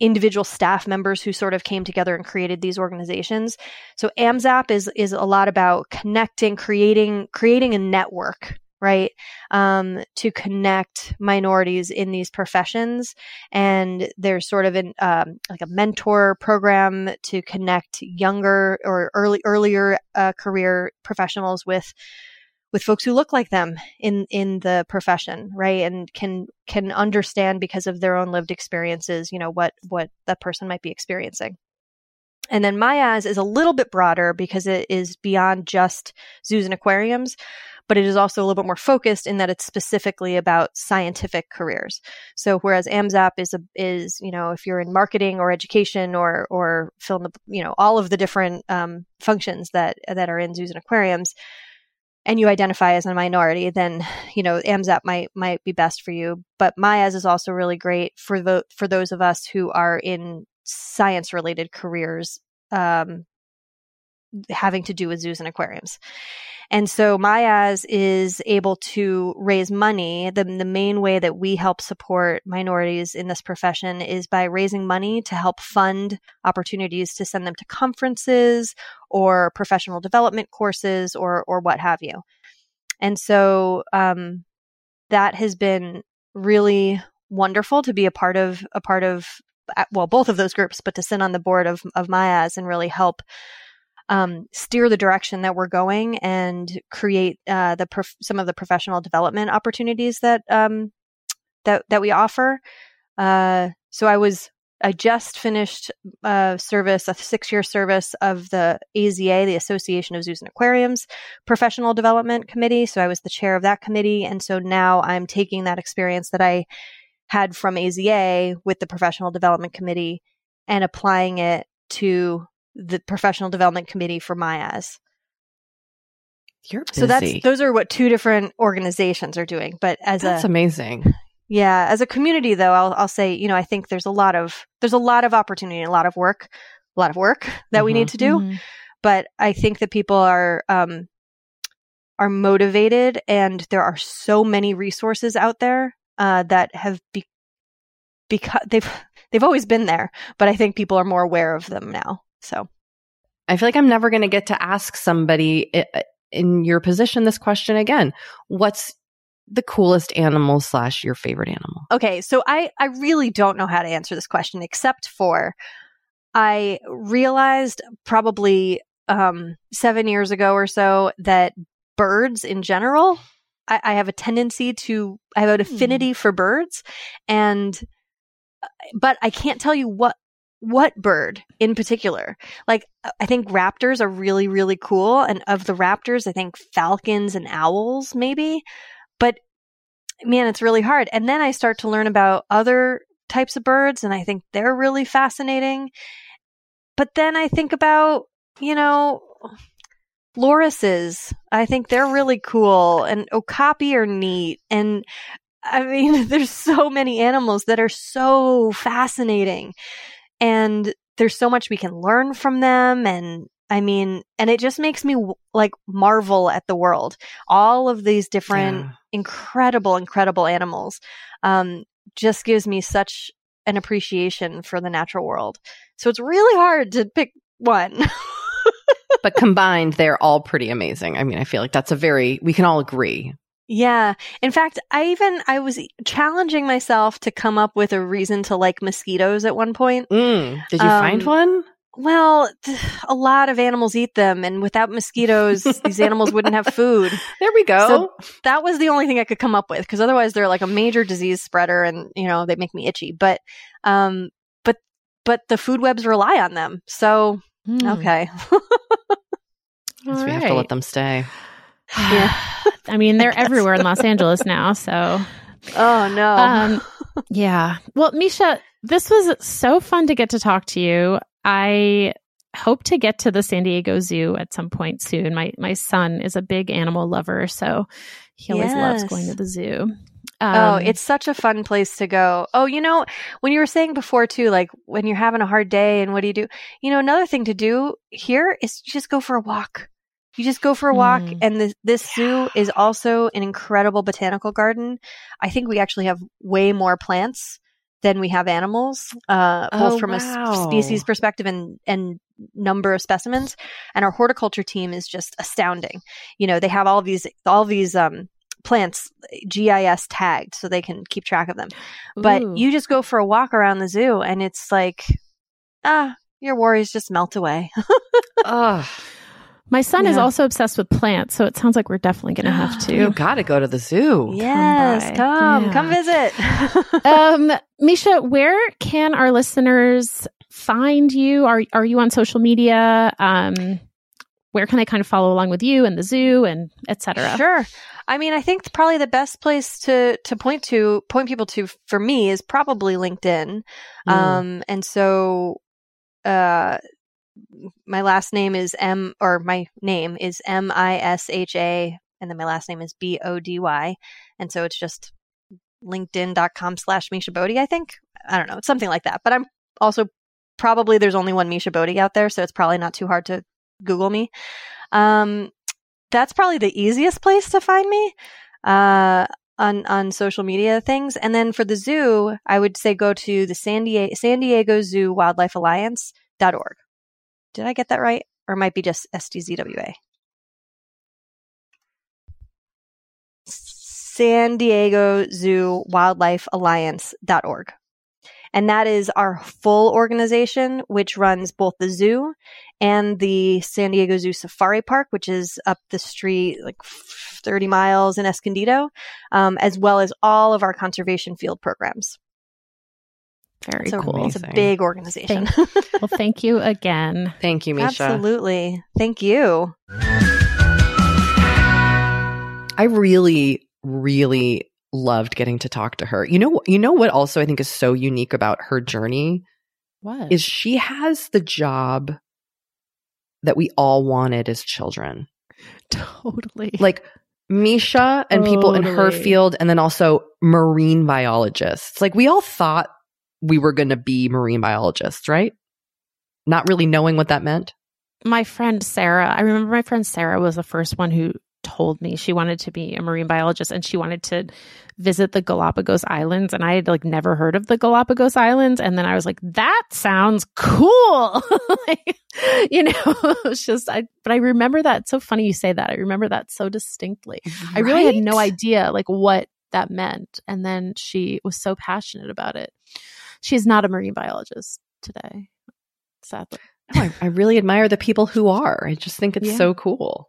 individual staff members who sort of came together and created these organizations. So AMZAP is is a lot about connecting, creating creating a network, right, um, to connect minorities in these professions. And there's sort of an um, like a mentor program to connect younger or early earlier uh, career professionals with with folks who look like them in in the profession right and can can understand because of their own lived experiences you know what what that person might be experiencing and then MIAZ is a little bit broader because it is beyond just zoos and aquariums, but it is also a little bit more focused in that it's specifically about scientific careers. So whereas AMZAP is a, is you know if you're in marketing or education or or fill the you know all of the different um, functions that that are in zoos and aquariums, and you identify as a minority, then you know AMZAP might might be best for you. But MIAZ is also really great for the for those of us who are in science related careers, um, having to do with zoos and aquariums. And so MIAZ is able to raise money. The, the main way that we help support minorities in this profession is by raising money to help fund opportunities to send them to conferences or professional development courses or, or what have you. And so um, that has been really wonderful to be a part of a part of well both of those groups but to sit on the board of of MIAZ and really help um, steer the direction that we're going and create uh, the prof- some of the professional development opportunities that um, that that we offer. Uh, so I was I just finished a uh, service, a six year service of the AZA, the Association of Zoos and Aquariums Professional Development Committee. So I was the chair of that committee. And so now I'm taking that experience that I had from AZA with the Professional Development Committee and applying it to the professional development committee for MIAZ. You're busy. So that's those are what two different organizations are doing. But as that's a, amazing. Yeah, as a community though, I'll I'll say, you know, I think there's a lot of there's a lot of opportunity, a lot of work, a lot of work that mm-hmm. we need mm-hmm. to do. Mm-hmm. But I think that people are um are motivated and there are so many resources out there uh, that have be- because they've they've always been there, but I think people are more aware of them now. So I feel like I'm never going to get to ask somebody in your position this question again. What's the coolest animal slash your favorite animal? Okay, so I I really don't know how to answer this question except for I realized probably um, seven years ago or so that birds in general I, I have a tendency to, I have an Hmm. affinity for birds and, uh, but I can't tell you what, what bird in particular. Like, uh, I think raptors are really, really cool. And of the raptors, I think falcons and owls maybe, but man, it's really hard. And then I start to learn about other types of birds and I think they're really fascinating. But then I think about, you know, lorises. I think they're really cool and okapi are neat. And I mean, [laughs] there's so many animals that are so fascinating and there's so much we can learn from them. And I mean, and it just makes me like marvel at the world. All of these different Yeah. incredible, incredible animals, um, just gives me such an appreciation for the natural world. So it's really hard to pick one. [laughs] but combined, they're all pretty amazing. I mean, I feel like that's a very, we can all agree. Yeah. In fact, I even I was challenging myself to come up with a reason to like mosquitoes at one point. Mm. Did you find Um, one? Well, th- a lot of animals eat them and without mosquitoes, these animals wouldn't have food. [laughs] There we go. So that was the only thing I could come up with because otherwise they're like a major disease spreader and you know, they make me itchy. But um but but the food webs rely on them. So, Hmm. okay. [laughs] Guess we have to let them stay. Yeah. [sighs] I mean, they're guess everywhere in Los Angeles now. So, oh no. um, [laughs] yeah. Well, Misha, this was so fun to get to talk to you. I hope to get to the San Diego Zoo at some point soon. My my son is a big animal lover, so he always loves going to the zoo. Oh, Um, it's such a fun place to go. Oh, you know, when you were saying before too, like when you're having a hard day and what do you do? You know, another thing to do here is just go for a walk. You just go for a walk Mm. and this, this zoo is also an incredible botanical garden. I think we actually have way more plants than we have animals, uh, Oh, both from a s- wow. species perspective and, and number of specimens. And our horticulture team is just astounding. You know, they have all these, all these, um, plants GIS tagged so they can keep track of them. But ooh. you just go for a walk around the zoo and it's like, ah, your worries just melt away. [laughs] Ugh. My son is also obsessed with plants, so it sounds like we're definitely going to have [gasps] to. You got to go to the zoo. yes, by. come, Yeah. come visit. [laughs] [laughs] um, Misha, where can our listeners find you? Are are you on social media? Um, where can they kind of follow along with you and the zoo and etc. Sure. I mean, I think probably the best place to to point to point people to for me is probably LinkedIn. Mm. Um, and so, uh, my last name is M, or my name is M I S H A, and then my last name is B O D Y, and so it's just LinkedIn.com slash Misha Body. I think I don't know, it's something like that. But I'm also probably there's only one Misha Body out there, so it's probably not too hard to Google me. Um, that's probably the easiest place to find me uh, on on social media things. And then for the zoo, I would say go to the San Diego San Diego Zoo Wildlife Alliance.org. Did I get that right? Or might be just SDZWA. San Diego Zoo Wildlife Alliance.org. And that is our full organization, which runs both the zoo and the San Diego Zoo Safari Park, which is up the street like 30 miles in Escondido, um, as well as all of our conservation field programs. Very so cool. it's a big organization. [laughs] well, thank you again. Thank you, Misha. Absolutely. Thank you. I really, really loved getting to talk to her. You know, you know what also I think is so unique about her journey What is she has the job that we all wanted as children. totally Like Misha and people in her field and then also marine biologists. Like we all thought we were going to be marine biologists, right? Not really knowing what that meant. my friend Sarah, I remember my friend Sarah was the first one who told me she wanted to be a marine biologist and she wanted to visit the Galapagos Islands and I had like never heard of the Galapagos Islands and then I was like that sounds cool. [laughs] like, you know, [laughs] it's just I but I remember that it's so funny you say that. I remember that so distinctly. I really had no idea like what that meant and then she was so passionate about it. She's not a marine biologist today. Sadly. No, I, I really admire the people who are. I just think it's Yeah. so cool.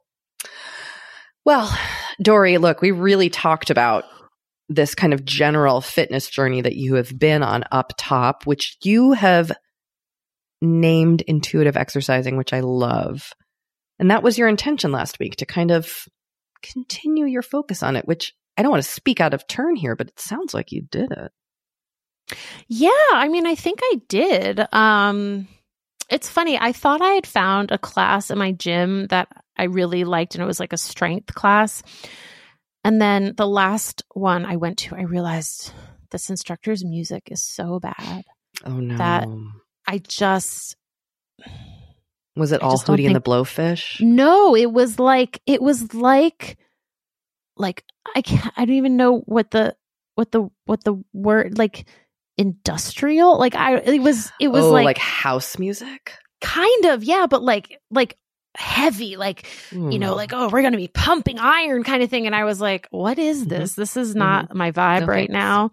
Well, Doree, look, we really talked about this kind of general fitness journey that you have been on up top, which you have named intuitive exercising, which I love. And that was your intention last week to kind of continue your focus on it, which I don't want to speak out of turn here, but it sounds like you did it. Yeah, I mean, I think I did. Um it's funny. I thought I had found a class in my gym that I really liked and it was like a strength class. And then the last one I went to, I realized this instructor's music is so bad. Oh no. That I just was it all Hootie and the Blowfish? No, it was like it was like like I can't I don't even know what the what the what the word like industrial like I it was it was oh, like, like house music. kind of yeah but like like heavy like you know Mm. like oh we're to be pumping iron kind of thing and I was like what is this this is not my vibe No right thanks. now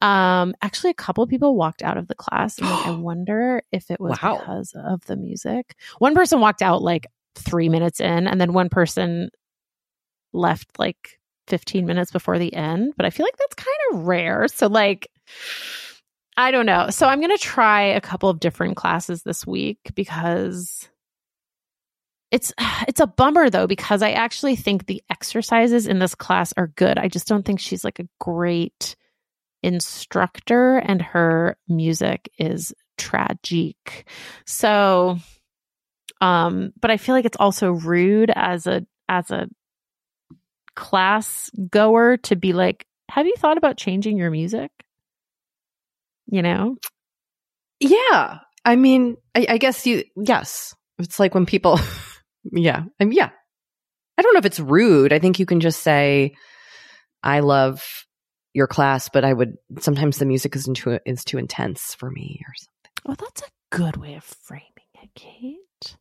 um actually a couple people walked out of the class and like, I [gasps] wonder if it was Wow. because of the music one person walked out like 3 minutes in and then one person left like 15 minutes before the end but I feel like that's kind of rare so like I don't know. So I'm going to try a couple of different classes this week because it's [sighs] it's a bummer though because I actually think the exercises in this class are good. I just don't think she's like a great instructor and her music is tragic. So um but I feel like it's also rude as a as a class goer to be like, "Have you thought about changing your music?" You know? Yeah. I mean, I, I guess you, yes. It's like when people, [laughs] yeah. I mean, yeah. I don't know if it's rude. I think you can just say, I love your class, but I would, sometimes the music is too, is too intense for me or something. Well, that's a good way of framing it, Kate.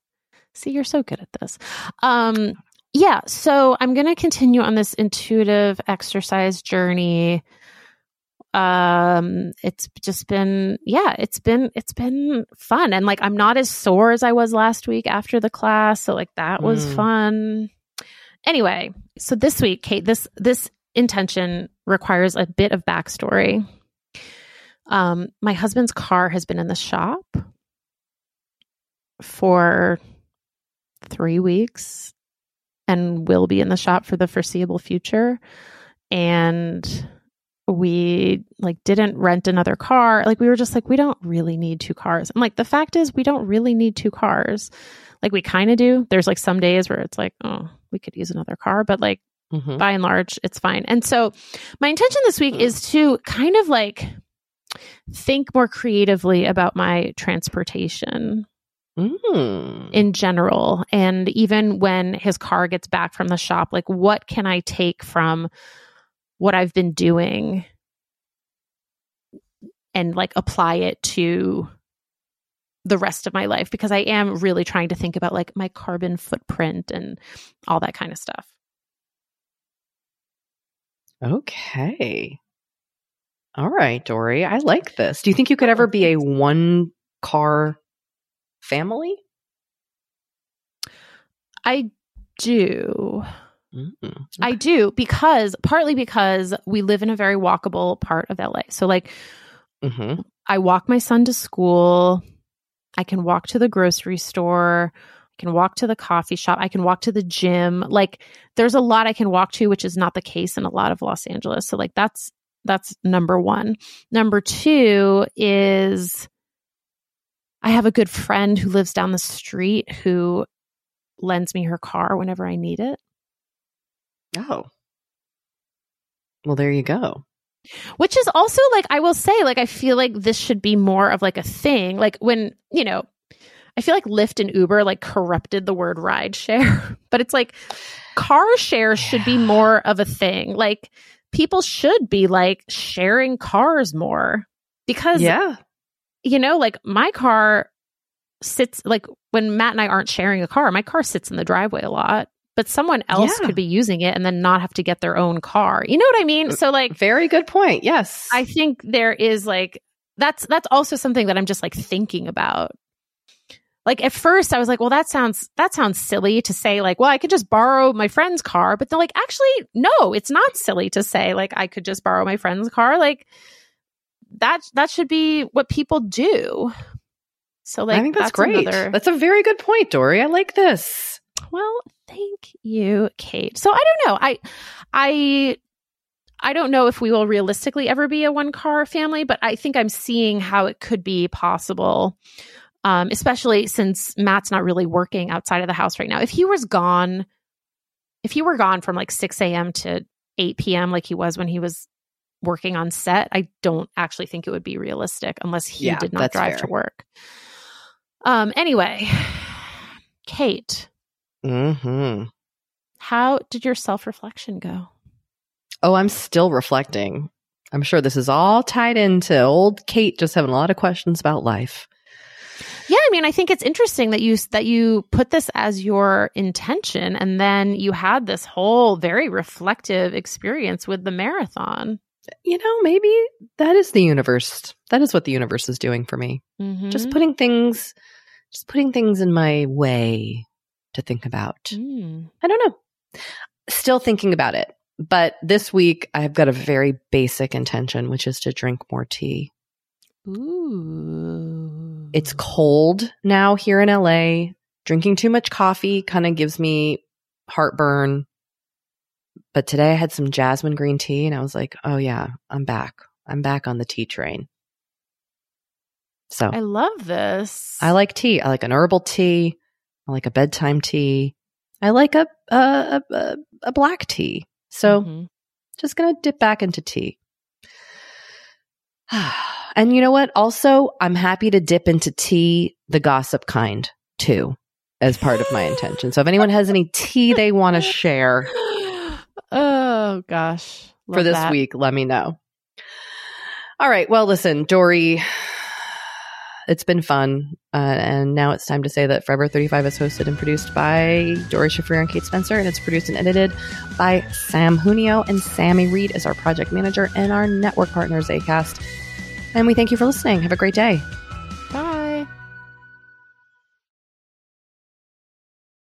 See, you're so good at this. Um, yeah, so I'm going to continue on this intuitive exercise journey. Um, it's just been, yeah, it's been, it's been fun. And like, I'm not as sore as I was last week after the class. So like, that was Mm. fun. Anyway, so this week, Kate, this, this intention requires a bit of backstory. Um, my husband's car has been in the shop for three weeks and will be in the shop for the foreseeable future. And we like didn't rent another car. Like we were just like, we don't really need two cars. I'm like, the fact is we don't really need two cars. Like we kind of do. There's like some days where it's like, oh, we could use another car, but like Mhm. by and large, it's fine. And so, my intention this week is to kind of like think more creatively about my transportation Mm. in general. And even when his car gets back from the shop, like what can I take from what I've been doing and like apply it to the rest of my life? Because I am really trying to think about like my carbon footprint and all that kind of stuff. Okay. All right, Doree. I like this. Do you think you could oh, ever be a one car family? I do. Mm. I do because partly because we live in a very walkable part of LA. So like hmm I walk my son to school. I can walk to the grocery store. I can walk to the coffee shop. I can walk to the gym. Like there's a lot I can walk to, which is not the case in a lot of Los Angeles. So like that's that's number one. Number two is I have a good friend who lives down the street who lends me her car whenever I need it. Oh. Well, there you go. which is also like i will say like i feel like this should be more of like a thing like when you know i feel like lyft and uber like corrupted the word ride share [laughs] but it's like car share should be more of a thing like people should be like sharing cars more because Yeah. you know like my car sits like when matt and i aren't sharing a car my car sits in the driveway a lot but someone else Yeah. could be using it and then not have to get their own car you know what i mean mm, so like Very good point. Yes. I think there is like that's that's also something that I'm just like thinking about. like at first I was like, well, that sounds that sounds silly to say like, well, I could just borrow my friend's car, but they're like, actually, no, it's not silly to say like I could just borrow my friend's car. Like that that should be what people do. So like I think that's, that's great. another- That's a very good point, Doree. I like this. Well, thank you, Kate. So I don't know. I I I don't know if we will realistically ever be a one car family, but I think I'm seeing how it could be possible. Um, especially since Matt's not really working outside of the house right now. If he was gone, if he were gone from like 6 a.m. to 8 p.m., like he was when he was working on set, I don't actually think it would be realistic unless he Yeah, did not drive fair. to work. Um, anyway, [sighs] Kate, hmm how did your self reflection go? Oh, I'm still reflecting. I'm sure this is all tied into old Kate just having a lot of questions about life. Yeah, I mean, I think it's interesting that you that you put this as your intention, and then you had this whole very reflective experience with the marathon. You know, maybe that is the universe. That is what the universe is doing for me. Mhm. Just putting things, just putting things in my way to think about. Mm. I don't know. Still thinking about it. But this week, I've got a very basic intention, which is to drink more tea. Ooh, It's cold now here in LA. Drinking too much coffee kind of gives me heartburn. But today I had some jasmine green tea and I was like, oh yeah, I'm back. I'm back on the tea train. So I love this. I like tea. I like an herbal tea. I like a bedtime tea. I like a a a, a black tea. So Mhm. just gonna dip back into tea. [sighs] and you know what? Also, I'm happy to dip into tea, the gossip kind, too, as part of my intention. So if anyone has any tea they want to share [laughs] oh gosh, for this that. week, let me know. All right. Well, listen, Doree, it's been fun. Uh, and now it's time to say that Forever 35 is hosted and produced by Doree Shafrir and Kate Spencer, and it's produced and edited by Sam Junio. And Sammy Reed is our project manager and our network partners, ACAST. And we thank you for listening. Have a great day.